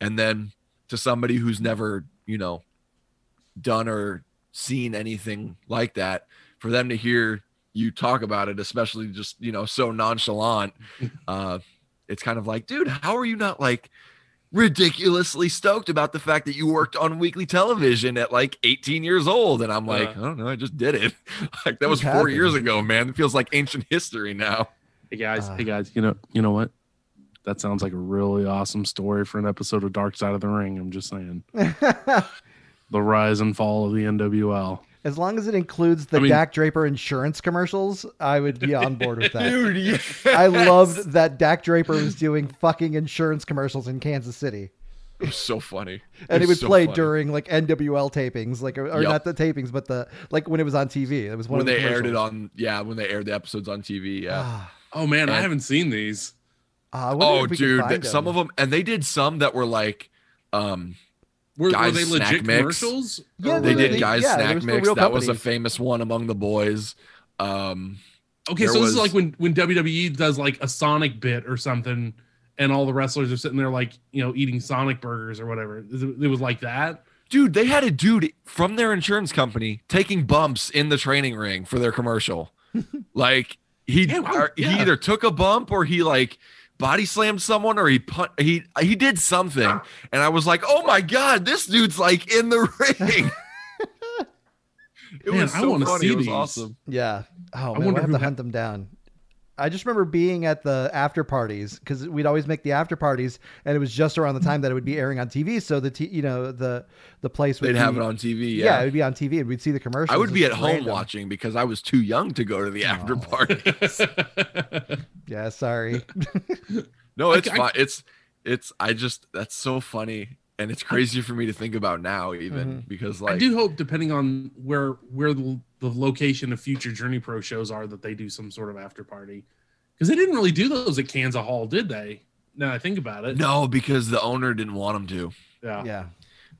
and then to somebody who's never you know done or seen anything like that for them to hear you talk about it especially just you know so nonchalant uh it's kind of like dude how are you not like ridiculously stoked about the fact that you worked on weekly television at like 18 years old and i'm like Uh. i don't know i just did it like that Who's was four happy? years ago man it feels like ancient history now Hey guys, Ah. hey guys, you know, you know what? That sounds like a really awesome story for an episode of Dark Side of the Ring. I'm just saying, the rise and fall of the NWL. as long as it includes the I mean- Dak Draper insurance commercials, I would be on board with that. dude yes. I loved that Dak Draper was doing fucking insurance commercials in Kansas City. it was so funny And it was would so play funny. during like NWL tapings, like or, or Yep. not the tapings, but the like when it was on TV. It was one when of the they aired it on yeah when they aired the episodes on tv yeah Ah, Oh man, I haven't seen these. I wonder oh if we could dude that- some of them and they did some that were like um Were, were they Snack legit Mix. commercials? Yeah, Or they did they- guys yeah, snack was mix real that was a famous one among the boys um Okay, There so this is like when when WWE does like a Sonic bit or something, and all the wrestlers are sitting there like you know eating Sonic burgers or whatever. It, it was like that. Dude, they had a dude from their insurance company taking bumps in the training ring for their commercial. like he Yeah, wow, or he either took a bump or he like body slammed someone or he pun- he he did something and I was like, "Oh my god, this dude's like in the ring." it Man, was I so wanna funny. see it was these. awesome. Yeah. Oh I man, wonder we'll have who to ha- hunt them down. I just remember being at the after parties because we'd always make the after parties, and it was just around the time that it would be airing on TV. So the t- you know the the place would They'd be, have it on TV. Yeah. Yeah. it would be on TV, and we'd see the commercials. I would be at It's home random. watching because I was too young to go to the after Aw. party. Yeah, sorry. No, it's I- fine. It's it's I just that's so funny and it's crazy for me to think about now even Mhm. because like I do hope, depending on where where the, the location of future Journey Pro shows are, that they do some sort of after party. Because they didn't really do those at Kansas Hall, did they? Now I think about it. no because the owner didn't want them to. Yeah. yeah.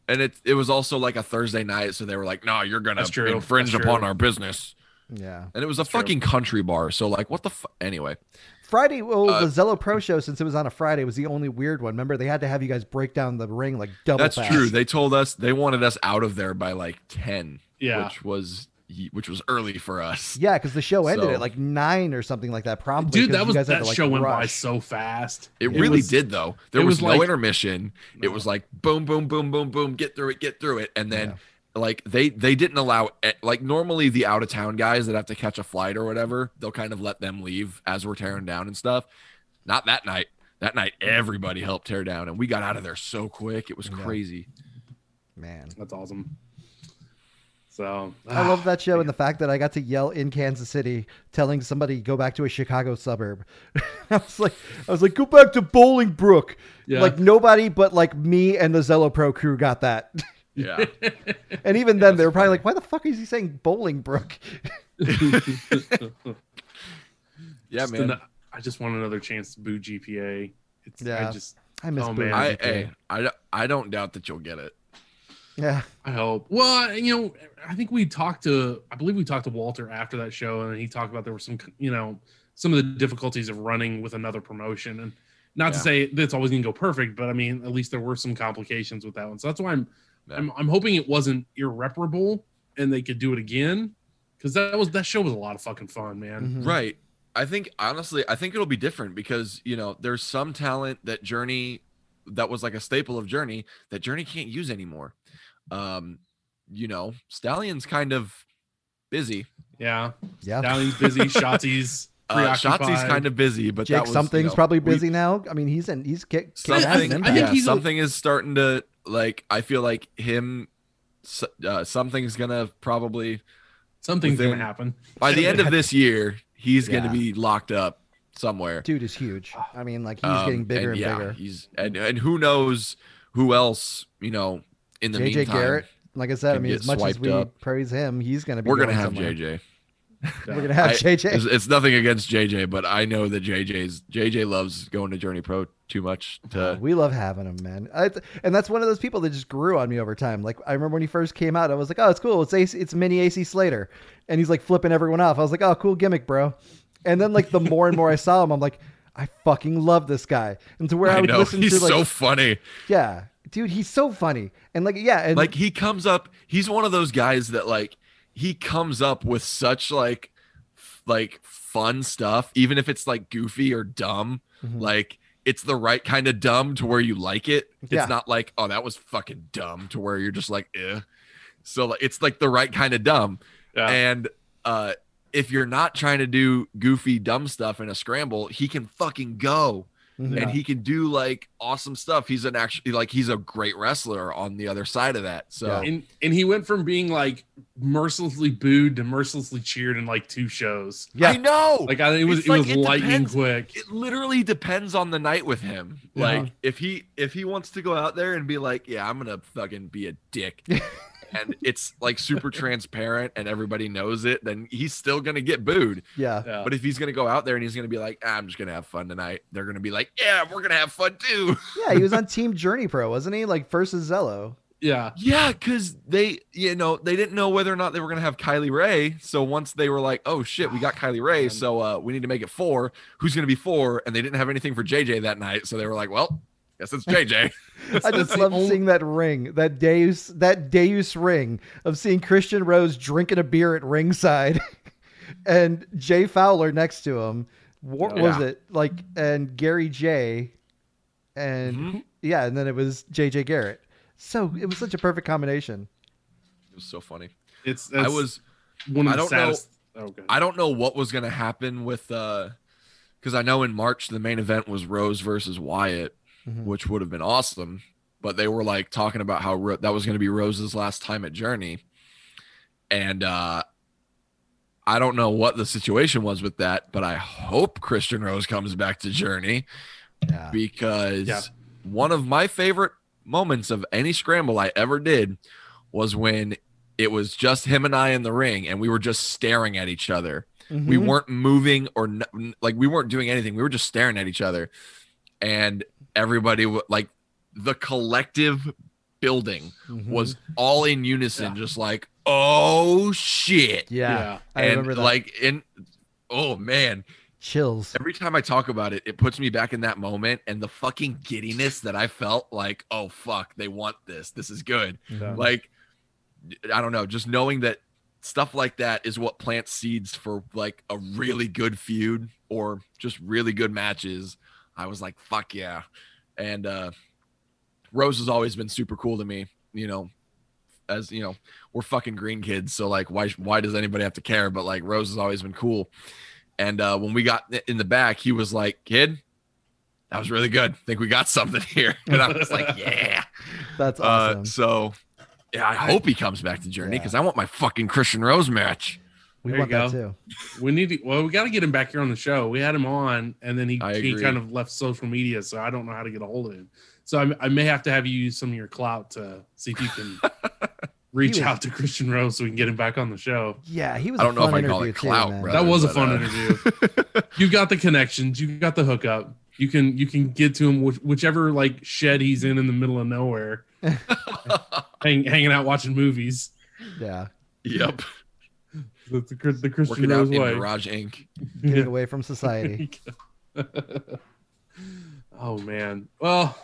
And it it was also like a Thursday night so they were like, "No, you're gonna true. infringe That's upon true. our business." Yeah. And it was a That's true. fucking country bar. So like what the fu- anyway. Friday, well, Uh, the Zelo Pro show, since it was on a Friday, was the only weird one. Remember, they had to have you guys break down the ring like double That's fast. true. They told us they wanted us out of there by like 10, Yeah. which was he- which was early for us. Yeah, because the show ended So- at like nine or something like that. Promptly, dude. that you was guys that to, like, show went by so fast. It, It really was- did though. There was, was no like- intermission. It was like boom, boom, boom, boom, boom. Get through it, get through it, and then Yeah. like they they didn't allow eh, like normally the out of town guys that have to catch a flight or whatever. They'll kind of let them leave as we're tearing down and stuff. Not that night. That night, everybody helped tear down, and we got out of there so quick. It was Yeah. crazy. Man, That's awesome. So I ah, love that show and the fact that I got to yell in Kansas City, telling somebody go back to a Chicago suburb. I was like, I was like, go back to Bolingbrook. Yeah. Like nobody but like me and the Zelo Pro crew got that. Yeah. and even then, they were probably like, why the fuck is he saying Bolingbrook? yeah, just man. an- I just want another chance to boo GPA. It's Yeah. I just I miss Oh, Boone man. I, GPA. hey, eh, I, I don't doubt that you'll get it. Yeah, I hope. Well, you know, I think we talked to, I believe we talked to Walter after that show, and he talked about there were some, you know, some of the difficulties of running with another promotion, and not to Yeah. say that's always going to go perfect, but I mean, at least there were some complications with that one. So that's why I'm, Yeah. I'm, I'm hoping it wasn't irreparable and they could do it again, because that was that show was a lot of fucking fun, man. Mhm. Right. I think honestly, I think it'll be different because you know there's some talent that Journey that was like a staple of Journey that Journey can't use anymore. Um, you know, Stallion's kind of busy. Yeah, yeah. Stallion's busy, Shotzi's Uh, preoccupied. Shotzi's kind of busy, but that Jake was, something's you know, probably we- busy now. I mean, he's in. He's kick. kick ass something, in I think yeah, he's a- something is starting to like. I feel like him. Uh, something's gonna probably something's within- gonna happen. by the end of this year, he's Yeah. gonna be locked up somewhere. dude is huge. I mean, like he's Um, getting bigger and, yeah, bigger. He's and and who knows who else you know in the JJ meantime. Garrett. Like I said, I mean, as much as we up. praise him, he's gonna be. We're gonna have somewhere. JJ. We're gonna have I- JJ. It's, it's nothing against JJ, but I know that JJ's JJ loves going to Journey Pro too much to. Uh, we love having him, man. I, and that's one of those people that just grew on me over time. Like I remember when he first came out, I was like, "Oh, it's cool. It's AC, it's mini AC Slater," and he's like flipping everyone off. I was like, "Oh, cool gimmick, bro." And then like the more and more I saw him, I'm like, I fucking love this guy. And to where I, I would know listen he's to like, so funny. yeah, dude, he's so funny. And like, yeah, and Like he comes up, he's one of those guys that like he comes up with such like f- like fun stuff, even if it's like goofy or dumb. Mhm. Like it's the right kind of dumb to where you like it. It's Yeah. not like, oh, that was fucking dumb to where you're just like, eh. So like it's like the right kind of dumb. Yeah. And uh if you're not trying to do goofy dumb stuff in a scramble, he can fucking go. Mm-hmm. Yeah. and he can do like awesome stuff. He's an actually like he's a great wrestler on the other side of that. So Yeah. and and he went from being like mercilessly booed to mercilessly cheered in like two shows. yeah, I know. Like I, it was It's it like, was it lightning depends. quick. it literally depends on the night with him. Yeah. Like if he if he wants to go out there and be like, yeah, I'm gonna fucking be a dick, and it's like super transparent and everybody knows it, then he's still gonna get booed. yeah. Yeah. But if he's gonna go out there and he's gonna be like, ah, I'm just gonna have fun tonight, they're gonna be like, yeah, we're gonna have fun too. Yeah, he was on Team Journey Pro, wasn't he? Like versus Zelo. yeah. Yeah, because they, you know, they didn't know whether or not they were gonna have Kylie Rae. So once they were like, "Oh shit, we got Kylie Rae," so uh, we need to make it four. Who's gonna be four? And they didn't have anything for JJ that night, so they were like, "Well, guess it's JJ." I just love only- seeing that ring, that Deus, that Deus ring of seeing Christian Rose drinking a beer at ringside, and Jay Fowler next to him. What Yeah. was it like? And Gary J, and Mhm. yeah, and then it was JJ Garrett. So it was such a perfect combination. It was so funny. It's I was, one of I the don't know- Oh. I don't know what was gonna happen with, uh, because I know in March the main event was Rose versus Wyatt, Mhm. which would have been awesome. But they were like talking about how Ro- that was going to be Rose's last time at Journey, and uh, I don't know what the situation was with that, but I hope Christian Rose comes back to Journey Yeah, because Yeah. one of my favorite moments of any scramble I ever did was when it was just him and I in the ring, and we were just staring at each other we Mhm. weren't moving or n- like we weren't doing anything we were just staring at each other and everybody like the collective building Mhm. was all in unison Yeah. just like oh shit yeah, I and remember that. like in oh man chills. every time i talk about it it puts me back in that moment and the fucking giddiness that i felt like oh fuck they want this this is good Yeah. like i don't know just knowing that stuff like that is what plants seeds for like a really good feud or just really good matches. I was like, fuck yeah. And uh Rose has always been super cool to me, you know, as you know, we're fucking green kids, so like why why does anybody have to care? But like Rose has always been cool. And uh when we got in the back, he was like, "Kid, that was really good. I think we got something here." And I was like, "Yeah." That's Uh awesome. so yeah, I hope he comes back to Journey Yeah. because I want my fucking Christian Rose match. We there want you that too. We need to, well, we got to get him back here on the show. We had him on, and then he, he kind of left social media, so I don't know how to get a hold of him. So I, I may have to have you use some of your clout to see if you can reach was- out to Christian Rose so we can get him back on the show. Yeah, he was. I don't know if I call it interview too, clout, brother. That was a fun uh, interview. You got the connections, you got the hookup. You can you can get to him which, whichever like shed he's in in the middle of nowhere, hang, hanging out watching movies. Yeah, yep. The, the, the Christian Working out Rose in way. Garage Inc. get away from society. oh man. Well,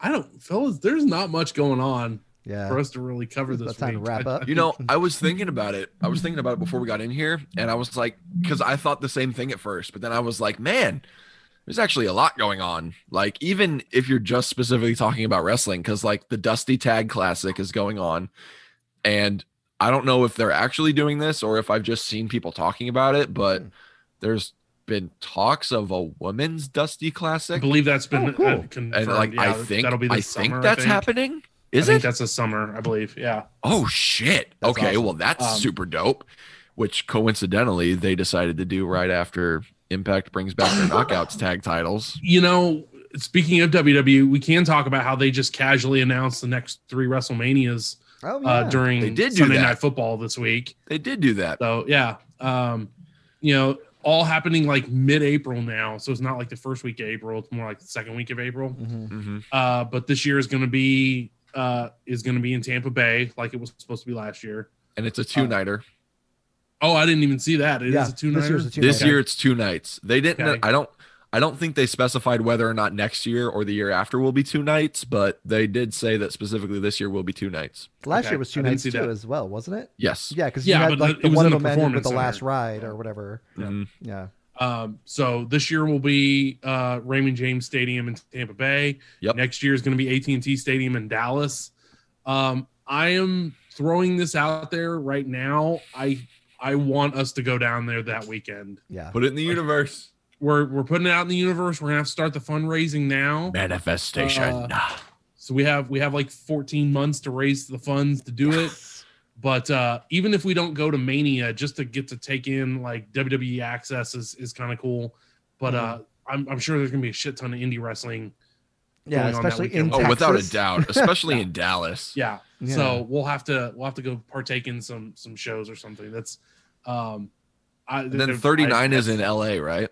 I don't, fellas. There's not much going on Yeah, for us to really cover this. about time to wrap up. You know, I was thinking about it. I was thinking about it before we got in here, and I was like, because I thought the same thing at first, but then I was like, man, there's actually a lot going on. Like, even if you're just specifically talking about wrestling, because like the Dusty Tag Classic is going on, and I don't know if they're actually doing this or if I've just seen people talking about it, but Hmm. there's been talks of a women's Dusty Classic. I believe that's been Oh, cool. uh, confirmed. and like I think that'll be I this think that's I think. happening. I Is think it? that's a summer, I believe. Yeah. Oh shit. That's okay, awesome. well that's Um, super dope. Which coincidentally they decided to do right after Impact brings back their knockouts tag titles. You know, speaking of WWE, we can talk about how they just casually announced the next three WrestleManias Oh yeah. uh, during They did do Sunday that. Night Football this week. They did do that. So yeah, um, you know, all happening like mid-April now. So it's not like the first week of April; it's more like the second week of April. Mhm. hmm Uh, but this year is going to be uh, is going to be in Tampa Bay, like it was supposed to be last year. And it's a two nighter. Oh, I didn't even see that. It is Yeah, a two this nighter. year's a two this nighter. year it's two nights. They didn't Okay. I don't I don't think they specified whether or not next year or the year after will be two nights, but they did say that specifically this year will be two nights. Last Okay, year was two I nights too, that. as well, wasn't it? Yes. Yeah, because Yeah, you had like the one of them ended with Performance the last Center. ride or whatever. Mhm. Yeah. Um, so this year will be uh, Raymond James Stadium in Tampa Bay. Yep. Next year is going to be AT and T Stadium in Dallas. Um, I am throwing this out there right now. I I want us to go down there that weekend. Yeah. Put it in the universe. We're we're putting it out in the universe. We're gonna have to start the fundraising now. Manifestation. Uh, So we have we have like 14 months to raise the funds to do it. But uh, even if we don't go to Mania, just to get to take in like WWE access is, is kind of cool. But uh, I'm, I'm sure there's gonna be a shit ton of indie wrestling. Yeah, going on that especially in weekend. oh, Texas. without a doubt, especially Yeah. in Dallas. Yeah. Yeah. So we'll have to we'll have to go partake in some some shows or something. That's um I And then I- 39 is in LA, right?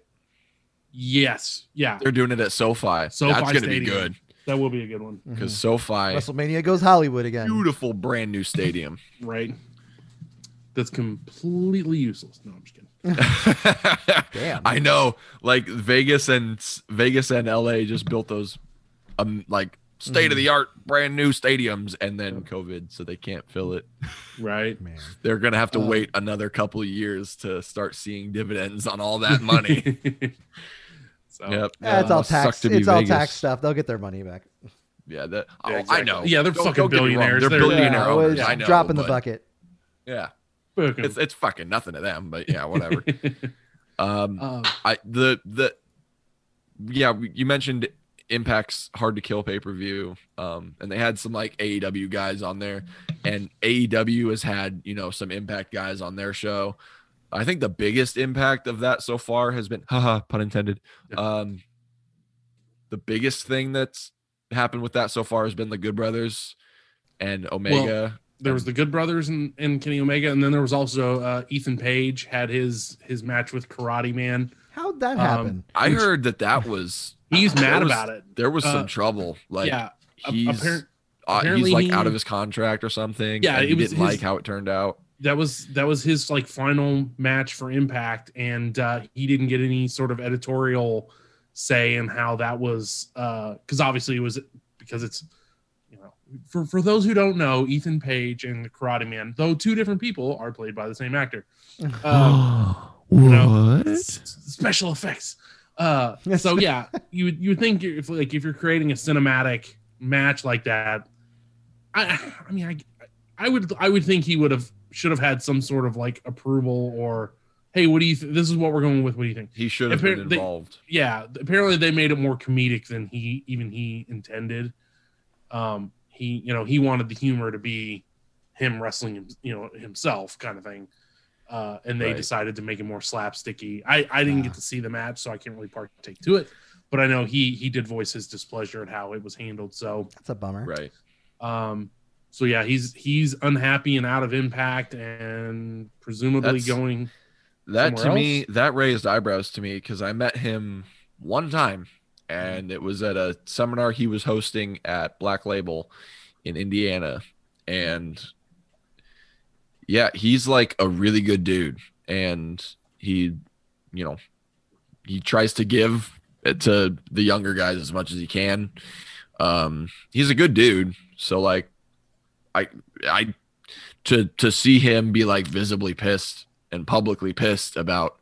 Yes. Yeah. They're doing it at SoFi. SoFi That's going to be good That will be a good one. Mhm. because SoFi, WrestleMania goes Hollywood again. beautiful brand new stadium. Right. That's completely useless. No, I'm just kidding. Damn. I know, like Vegas and Vegas and LA just built those, um, like state of the art brand new stadiums, and then COVID, so they can't fill it. Right. Man. They're gonna have to Uh, wait another couple of years to start seeing dividends on all that money. So yep. Yeah, it's Uh, all tax. to be it's all Vegas. tax stuff. They'll get their money back. Yeah, that, oh, Yeah, I know. Yeah, they're Don't- fucking don't get me wrong. billionaires. They're, They're- billionaire Yeah, owners. always I know. drop in the bucket. Yeah, Book 'em. it's it's fucking nothing to them, but yeah, whatever. um, Um, I the the yeah, you mentioned Impact's hard to kill pay per view, um, and they had some like AEW guys on there, and AEW has had you know some Impact guys on their show. I think the biggest impact of that so far has been, haha, pun intended. Um, the biggest thing that's happened with that so far has been the Good Brothers and Omega. there was the Good Brothers and, and Kenny Omega, and then there was also uh, Ethan Page had his his match with Karate Man. How'd that Um, happen? I which- heard that that was He's mad was- about it. there was Uh, some trouble. Like yeah, he's apparent- uh, he's like he- out of his contract or something. Yeah, and he it was didn't like how it turned out. That was that was his like final match for Impact, and uh, he didn't get any sort of editorial say in how that was because obviously it was because it's you know for for those who don't know, Ethan Page and the Karate Man, though two different people, are played by the same actor. Um, what? know, s- special effects. Uh, so yeah, you would you would think if like if you're creating a cinematic match like that, I I mean I I would I would think he would have should have had some sort of like approval or hey what do you th- this is what we're going with what do you think He should have been Apparently- involved. yeah apparently they made it more comedic than he even he intended um he you know he wanted the humor to be him wrestling him, you know himself kind of thing uh and they Right. decided to make it more slapsticky i i didn't Yeah. get to see the match so i can't really partake to it but i know he he did voice his displeasure at how it was handled so That's a bummer. Right. um so yeah he's he's unhappy and out of impact and presumably That's- going That to Somewhere me, that raised eyebrows to me because I met him one time, and it was at a seminar he was hosting at Black Label in Indiana, and yeah, he's like a really good dude, and he, you know, he tries to give it to the younger guys as much as he can. Um, he's a good dude, so like, I, I, to to see him be like visibly pissed and publicly pissed about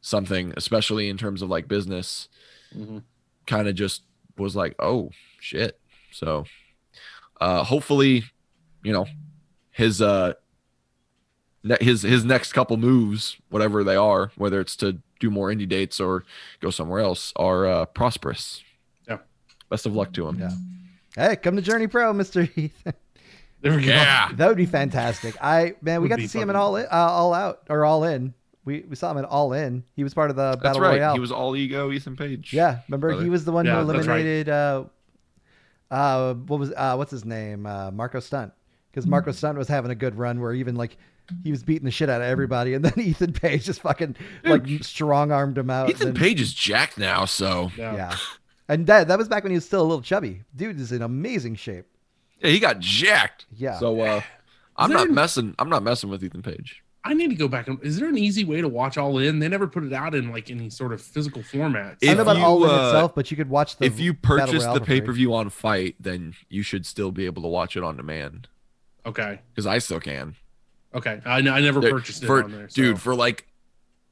something, especially in terms of like business, Mhm. kind of just was like, oh shit. So uh hopefully, you know, his uh ne- his his next couple moves, whatever they are, whether it's to do more indie dates or go somewhere else, are uh prosperous. Yeah. Best of luck to him. Yeah. Hey, come to Journey Pro, Mister Heath. there we go Yeah. that would be fantastic. I man, we got to see him at fucking- all in, uh, all out or all in. We we saw him at all in. He was part of the That's battle right. royale. He was all ego Ethan Page. yeah, remember brother. he was the one Yeah, who that's right. eliminated uh uh what was uh what's his name uh Marco Stunt because Marco Stunt was having a good run where even like he was beating the shit out of everybody and then Ethan Page just fucking like strong armed him out. Ethan and then- Page is jacked now, so yeah. yeah. And that that was back when he was still a little chubby. Dude is in amazing shape. Yeah, he got jacked. Yeah. So uh I'm not an- messing I'm not messing with Ethan Page. I need to go back. and Is there an easy way to watch All In? They never put it out in like any sort of physical format. I know about you, all in uh, itself, but you could watch the if you purchase the pay per view on FITE, then you should still be able to watch it on demand Okay, because I still can. okay. I, I never There- purchased it for on there, so. dude for like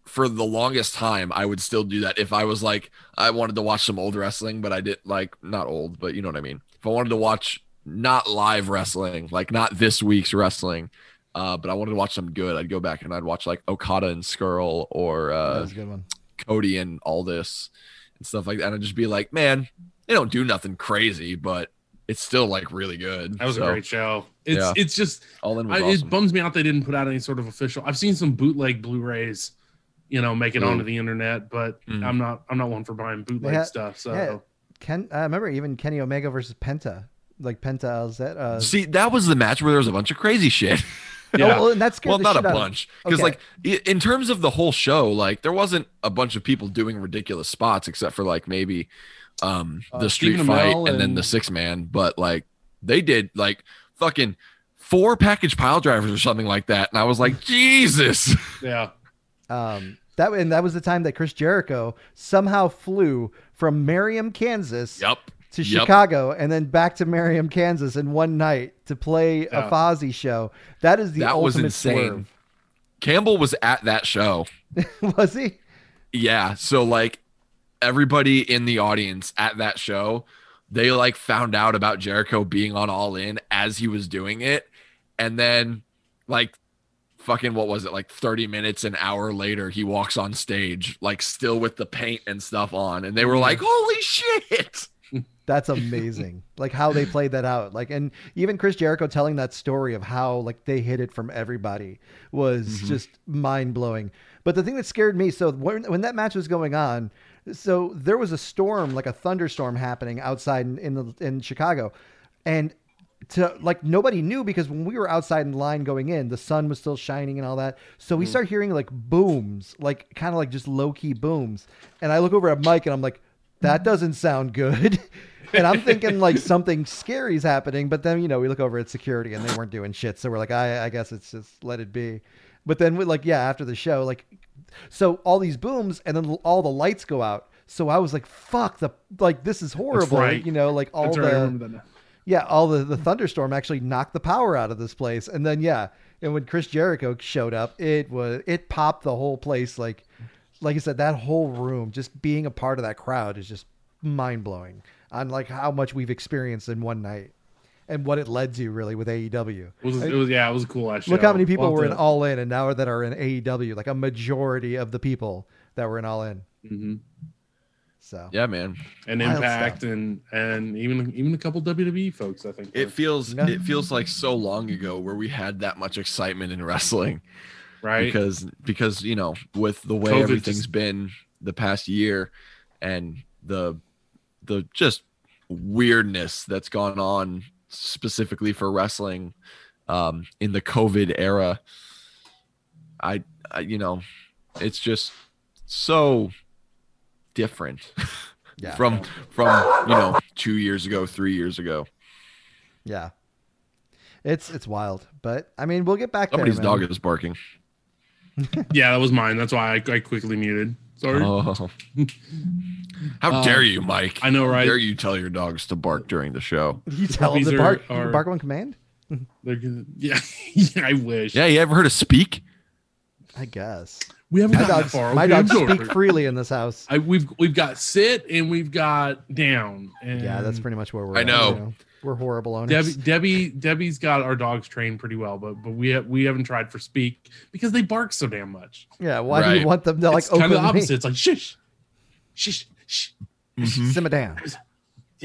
for the longest time I would still do that if I was like I wanted to watch some old wrestling, but I did like not old, but you know what I mean. If I wanted to watch not live wrestling, like not this week's wrestling, uh, but I wanted to watch some good, I'd go back and I'd watch like Okada and Scurll or that uh, was a good one. Cody and Aldis and stuff like that. And I'd just be like, man, they don't do nothing crazy, but it's still like really good. that was So, a great show. It's Yeah. it's just All in was I, awesome. it bums me out they didn't put out any sort of official. I've seen some bootleg Blu-rays, you know, make it Ooh. onto the internet, but Mm. I'm not I'm not one for buying bootleg Yeah, stuff. So yeah. Ken, I remember even Kenny Omega versus Penta, like Penta is uh, See, that was the match where there was a bunch of crazy shit. oh, yeah. well, and that scared well, not a shit out of- bunch, because Okay. like in terms of the whole show, like there wasn't a bunch of people doing ridiculous spots except for like maybe um Uh, the street Stephen fight Amell and, then the six man, but like they did like fucking four package pile drivers or something like that, and I was like, Jesus. yeah. Um, that and that was the time that Chris Jericho somehow flew from Merriam, Kansas, Yep. To Yep. Chicago and then back to Merriam, Kansas in one night to play Yeah. a Fozzy show. That is the That was ultimate insane. Campbell was at that show. was he? Yeah. So like everybody in the audience at that show, they like found out about Jericho being on All In as he was doing it. And then like fucking what was it, like 30 minutes, an hour later, he walks on stage, like still with the paint and stuff on. And they were mm-hmm. like, Holy shit. That's amazing. like how they played that out. Like and even Chris Jericho telling that story of how like they hid it from everybody was Mhm. just mind blowing. But the thing that scared me, so when when that match was going on, so there was a storm, like a thunderstorm happening outside in, in the in Chicago. And to like nobody knew because when we were outside in line going in, the sun was still shining and all that. So we start hearing like booms, like kind of like just low key booms. And I look over at Mike and I'm like, that doesn't sound good. and I'm thinking like something scary's happening, but then you know we look over at security and they weren't doing shit, so we're like, I, I guess it's just let it be. But then we like yeah, after the show, like, so all these booms and then all the lights go out. So I was like, fuck the like this is horrible, right. you know, like all That's the now. yeah, all the the thunderstorm actually knocked the power out of this place, and then yeah, and when Chris Jericho showed up, it was it popped the whole place. Like, like I said, that whole room, just being a part of that crowd is just mind blowing on like how much we've experienced in one night, and what it led to really with AEW. It was, it was yeah, it was a cool ass show. Look how many people We'll were in to- All In and now that are in AEW. Like a majority of the people that were in All In. Mhm. So Yeah, man. and Wild Impact stuff. and and even even a couple WWE folks. I think It were, feels Yeah. it feels like so long ago where we had that much excitement in wrestling right. because because you know with the way COVID everything's just- been the past year and the the just weirdness that's gone on specifically for wrestling um in the covid era I, I you know it's just so different yeah, from from you know 2 years ago 3 years ago yeah, it's it's wild. But I mean, we'll get back somebody's there. man. dog is barking yeah, that was mine. That's why I, I quickly muted. Sorry. Oh. How Um, dare you, Mike? I know, right? How right? dare you tell your dogs to bark during the show? You tell them Puppies to are- bark. you are- bark on command. They're good. Yeah, yeah, I wish. Yeah, you ever heard of speak? I guess we haven't my gotten that dogs. far. my dogs speak freely in this house. I, we've we've got sit and we've got down. And Yeah, that's pretty much where we're. I at, know. you know. We're horrible owners. Debbie, Debbie, Debbie's got our dogs trained pretty well, but but we have, we haven't tried for speak because they bark so damn much. yeah, why do Right. you want them to like it's kind of the me? opposite. It's like shush, shush, shh. Mm-hmm. Simmer down.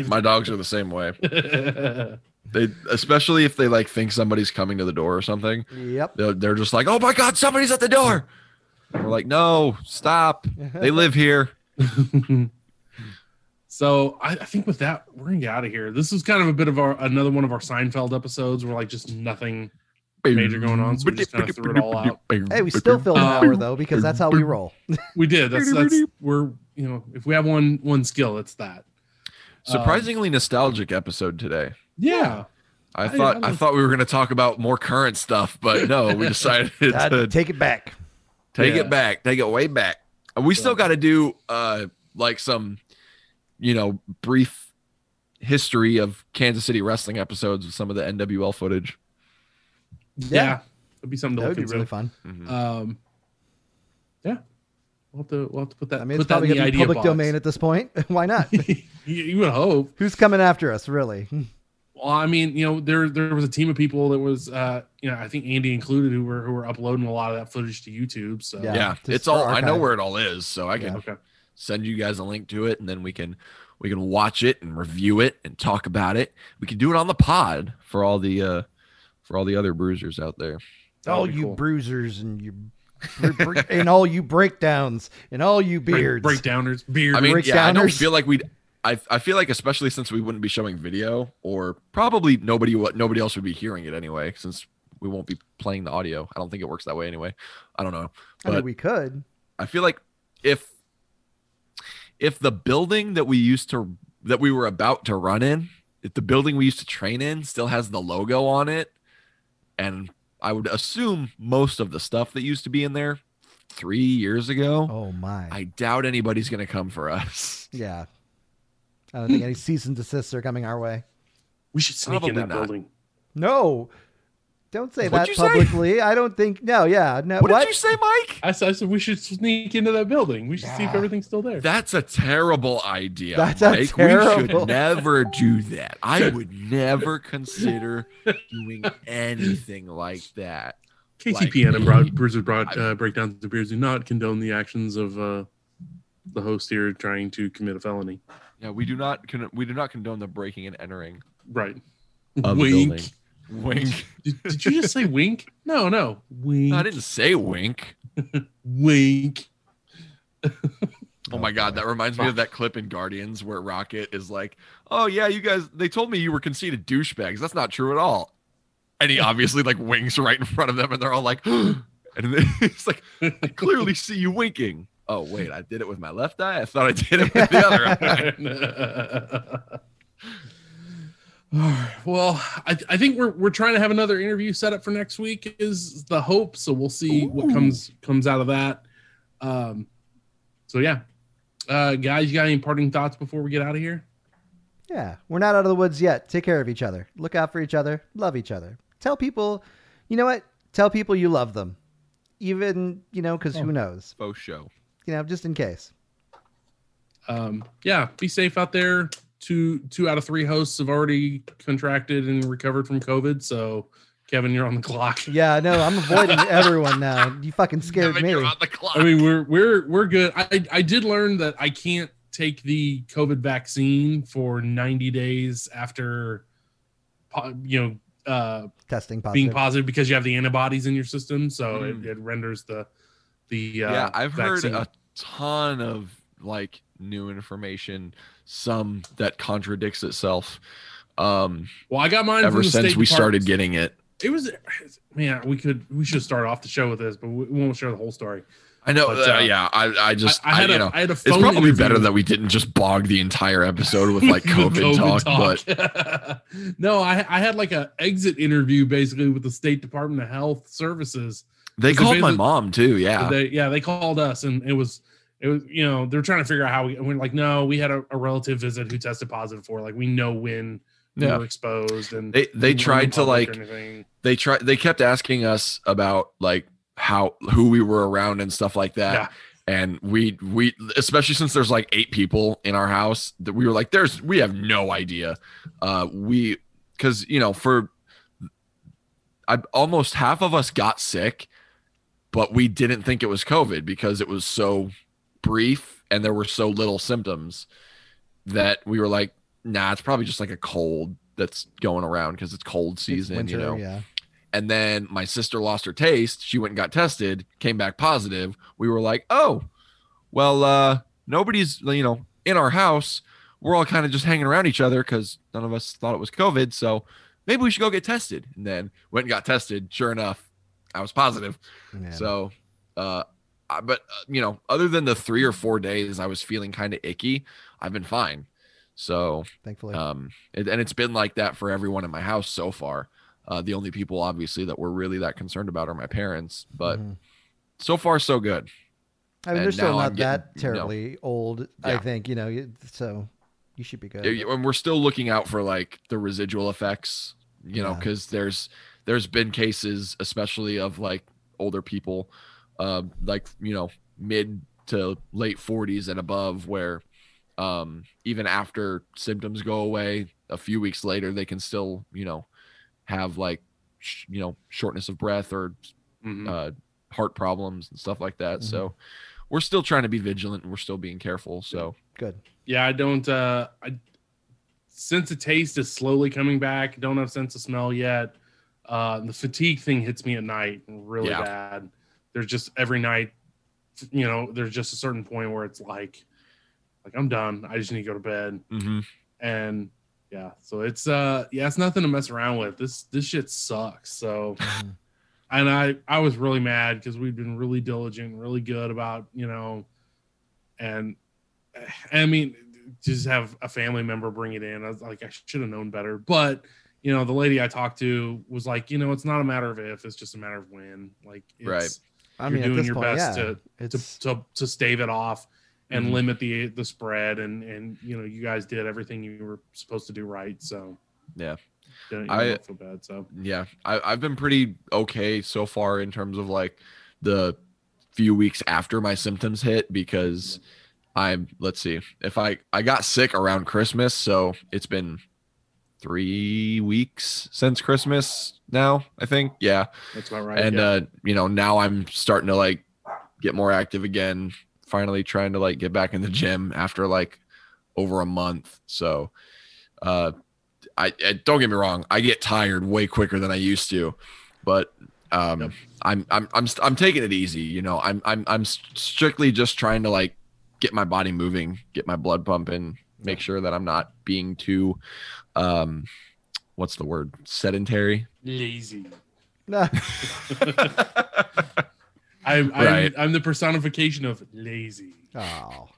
My dogs are the same way. They, especially if they like think somebody's coming to the door or something, Yep. they're, they're just like, "Oh my god, somebody's at the door!" And we're like, "No, stop! They live here." so I, I think with that, we're gonna get out of here. This is kind of a bit of our another one of our Seinfeld episodes where like just nothing. Major going on, so we just kinda threw it all out. Hey, we still filled an Um, hour though because that's how we roll. We did. That's that's we're you know if we have one one skill, it's that. Surprisingly nostalgic episode today. Yeah. I I- thought I I, was- thought we were going to talk about more current stuff, but no, we decided to take it back. take Yeah. it back, take it way back. And we still got to do uh like some, you know, brief history of Kansas City wrestling episodes with some of the NWL footage. Yeah. It'd be something to That would be really fun. Mhm. Um, yeah, we'll have to we'll have to put that. I mean, put it's probably gonna be public box. domain at this point. Why not? you, you would hope. Who's coming after us, really? Well, I mean, you know, there there was a team of people that was, uh, you know, I think Andy included, who were who were uploading a lot of that footage to YouTube. So Yeah. yeah, it's for all I know where it all is, so I can Yeah. okay, send you guys a link to it and then we can we can watch it and review it and talk about it. We can do it on the pod for all the uh for all the other bruisers out there. That'd all you cool. bruisers and you bre- bre- and all you breakdowns and all you Break, beards. breakdowners, beard. I mean, Rick yeah, I don't feel like we'd. I, I feel like especially since we wouldn't be showing video, or probably nobody what nobody else would be hearing it anyway, since we won't be playing the audio. I don't think it works that way anyway. I don't know, I mean, but we could. I feel like if if the building that we used to that we were about to run in, if the building we used to train in still has the logo on it, and I would assume most of the stuff that used to be in there three years ago, Oh my. I doubt anybody's gonna come for us. yeah. I don't think any cease and desists are coming our way. we should sneak in that not. building. No. Don't say What'd that you say? publicly. I don't think. No. Yeah. No. What, What? did you say, Mike? I said, I said we should sneak into that building. We should see if everything's still there. That's a terrible idea. That's a Mike. We should never do that. I would never consider doing anything like that. KTPN and like- broad, Bruiser broad uh, breakdowns of beers do not condone the actions of uh, the host here trying to commit a felony. Yeah, we do not con- we do not condone the breaking and entering Right. of the wink. Wink. Did, did you just say wink? No, no. Wink. No, I didn't say wink. Wink. Oh my god, that reminds me of that clip in Guardians where Rocket is like, "Oh yeah, you guys, they told me you were conceited douchebags. That's not true at all." And he obviously like winks right in front of them, and they're all like, and it's like, "I clearly see you winking." Oh wait, I did it with my left eye. I thought I did it with the other eye. well, I, I think we're we're trying to have another interview set up for next week is the hope. So we'll see what comes comes out of that. Um, so yeah, uh, guys, you got any parting thoughts before we get out of here? Yeah, we're not out of the woods yet. Take care of each other. Look out for each other. Love each other. Tell people, you know what? Tell people you love them. Even, you know, because who knows? Faux show. You know, just in case. Um, yeah, be safe out there. Two two out of three hosts have already contracted and recovered from COVID. So, Kevin, you're on the clock. Yeah, no, I'm avoiding everyone now. You fucking scared Kevin, me. you're on the clock. I mean, we're we're we're good. I I did learn that I can't take the COVID vaccine for 90 days after, you know, uh, Testing positive. being positive because you have the antibodies in your system. So Mm. it, it renders the the uh, yeah, I've vaccine. heard a ton of like new information, some that contradicts itself. Um, well, I got mine ever from the since State we started getting it. It was man, we could we should start off the show with this, but we won't share the whole story. I know. But, uh, uh, yeah, I, I just, I, I had you a know, I had a it's probably interview better that we didn't just bog the entire episode with like COVID, talk, but but no, I I had like a exit interview basically with the State Department of Health Services. they called my mom too. Yeah. They, yeah, they called us and it was it was you know they're trying to figure out how we we're like no we had a, a relative visit who tested positive for like we know when we Yeah. were exposed and They- they tried to, like, they try they kept asking us about like how who we were around and stuff like that Yeah. and we we especially since there's like eight people in our house that we were like there's we have no idea uh we because you know for i almost half of us got sick but we didn't think it was covid because it was so brief and there were so little symptoms that we were like nah it's probably just like a cold that's going around because it's cold It's season you know? Yeah. and then my sister lost her taste. She went and got tested came back positive. We were like oh well uh nobody's you know in our house. We're all kind of just hanging around each other because none of us thought it was covid so maybe we should go get tested. And then went and got tested. Sure enough i was positive. Yeah. so uh but uh, you know other than the three or four days i was feeling kind of icky i've been fine so thankfully. um it, and it's been like that for everyone in my house so far uh the only people obviously that we're really that concerned about are my parents but Mhm. so far so good I mean, and they're still not getting, that you know- terribly old. I think you know. So you should be good. Yeah, and we're still looking out for like the residual effects you know because there's there's been cases especially of like older people uh, like you know mid to late 40s and above where um even after symptoms go away a few weeks later they can still you know have like sh- you know shortness of breath or Mhm. uh heart problems and stuff like that Mhm. so we're still trying to be vigilant and we're still being careful so Good. yeah, I don't. uh I sense of taste is slowly coming back. Don't have sense of smell yet. Uh The fatigue thing hits me at night really Yeah. bad. There's just every night, you know, there's just a certain point where it's like, like I'm done. I just need to go to bed. mhm. And yeah, so it's uh yeah, it's nothing to mess around with. This this shit sucks. So Mhm. and I I was really mad because we've been really diligent, really good about you know, and I mean, just have a family member bring it in. I was like, I should have known better, but you know, the lady I talked to was like, you know, it's not a matter of if, it's just a matter of when. Like, it's, Right. I You're mean, doing your point, best yeah, to- to, to to stave it off and Mhm. limit the the spread, and and you know, you guys did everything you were supposed to do right. So Yeah. don't, I- feel bad. So yeah I, i've been pretty okay so far in terms of like the few weeks after my symptoms hit because i'm let's see if i i got sick around christmas so it's been three weeks since christmas now i think yeah that's about right. and yeah. uh you know now i'm starting to like get more active again finally trying to like get back in the gym after like over a month so uh I, I don't get me wrong i get tired way quicker than i used to but um Yep. i'm i'm i'm i'm taking it easy you know i'm i'm i'm strictly just trying to like get my body moving get my blood pumping make sure that i'm not being too um what's the word sedentary lazy. Nah, I'm, Right. I'm I'm the personification of lazy. oh,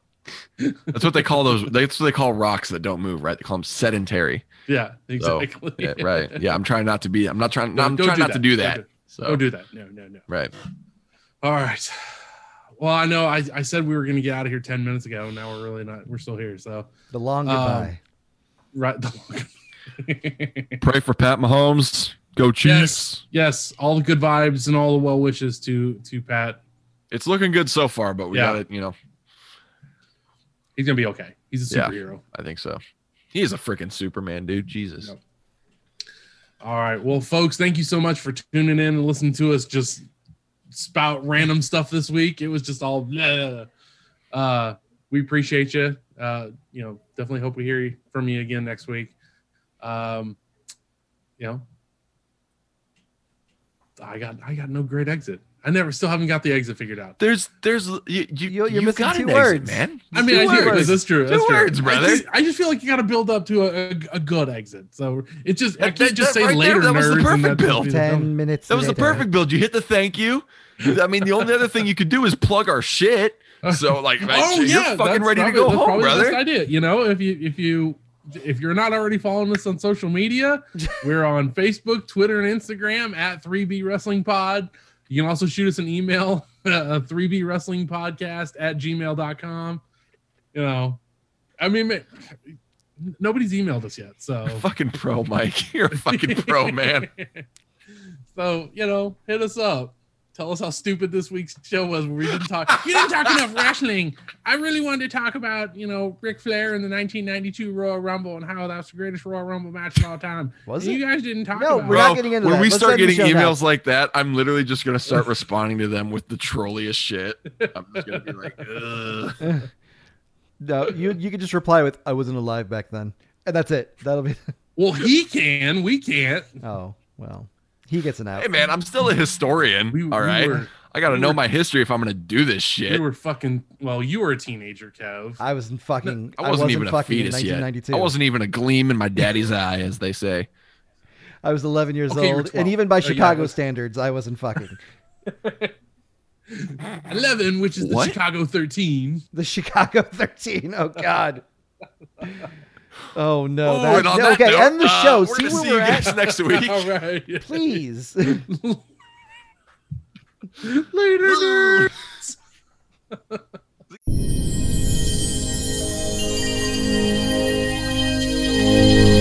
That's what they call those. That's what they call rocks that don't move, right? They call them sedentary. Yeah, So, exactly. Yeah, right. Yeah, I'm trying not to be. I'm not trying. No, I'm trying not that. to do Don't that. do- So Don't do that. No, no, no. right. All right. Well, I know I, I said we were going to get out of here 10 minutes ago. And now we're really not. We're still here. So, the long Um, goodbye. Right. Pray for Pat Mahomes. Go Chiefs. yes, yes, all the good vibes and all the well wishes to to Pat. It's looking good so far, but we Yeah. got it. You know, He's gonna be okay. He's a Yeah. superhero. I think so. He is a freaking Superman, dude. Jesus. Yep. All right. Well, folks, thank you so much for tuning in and listening to us just spout random stuff this week. It was just all blah. Uh, we appreciate you. Uh, you know, definitely hope we hear from you again next week. Um, you know, I got I got no great exit. I never still haven't got the exit figured out. There's, there's, you, you, You're- you're you missing got two an exit, words. man. I mean, Two I hear words. it. That's true. That's Two true. words, brother. I just, I just feel like you got to build up to a, a, a good exit. So it just I can't that- just that say right there, later. that was the perfect build. Ten minutes. That was the perfect build. You hit the thank you. I mean, the only other thing you could do is plug our shit. So, like, oh you're yeah, fucking that's ready to probably- go that's home, the brother. idea. You know, if you if you if you're not already following us on social media, we're on Facebook, Twitter, and Instagram at 3B Wrestling Pod. You can also shoot us an email, uh, 3B Wrestling Podcast at gmail.com. You know, I mean, ma- nobody's emailed us yet. So Fucking pro, Mike. You're a fucking pro, man. so, you know, hit us up. Tell us how stupid this week's show was where we didn't talk. You didn't talk enough wrestling. I really wanted to talk about, you know, Ric Flair in the 1992 Royal Rumble and how that's the greatest Royal Rumble match of all time. Was And it? You guys didn't talk No, about we're it. not Bro, getting into when that. we Let's start getting show now. emails like that, I'm literally just gonna start responding to them with the trolliest shit. I'm just gonna be like, Ugh. No, you you could just reply with "I wasn't alive back then," and that's it. That'll be. Well, he can. We can't. Oh well, he gets an out. "Hey, man, I'm still a historian. We, all we right, Were, I gotta we know were- my history if I'm gonna do this shit. You were fucking. Well, you were a teenager, Kev. I wasn't fucking. I wasn't, even a fucking in fetus yet. 1992. I wasn't even a gleam in my daddy's eye, as they say. I was 11 years Okay, old, and even by Oh, Chicago but- standards, I wasn't fucking. 11, which is the What? Chicago 13. The Chicago 13. Oh God. Oh no! Oh, that, no okay, note, end the uh, show. Uh, see where guys we're at next week. All right, please. Later, nerds.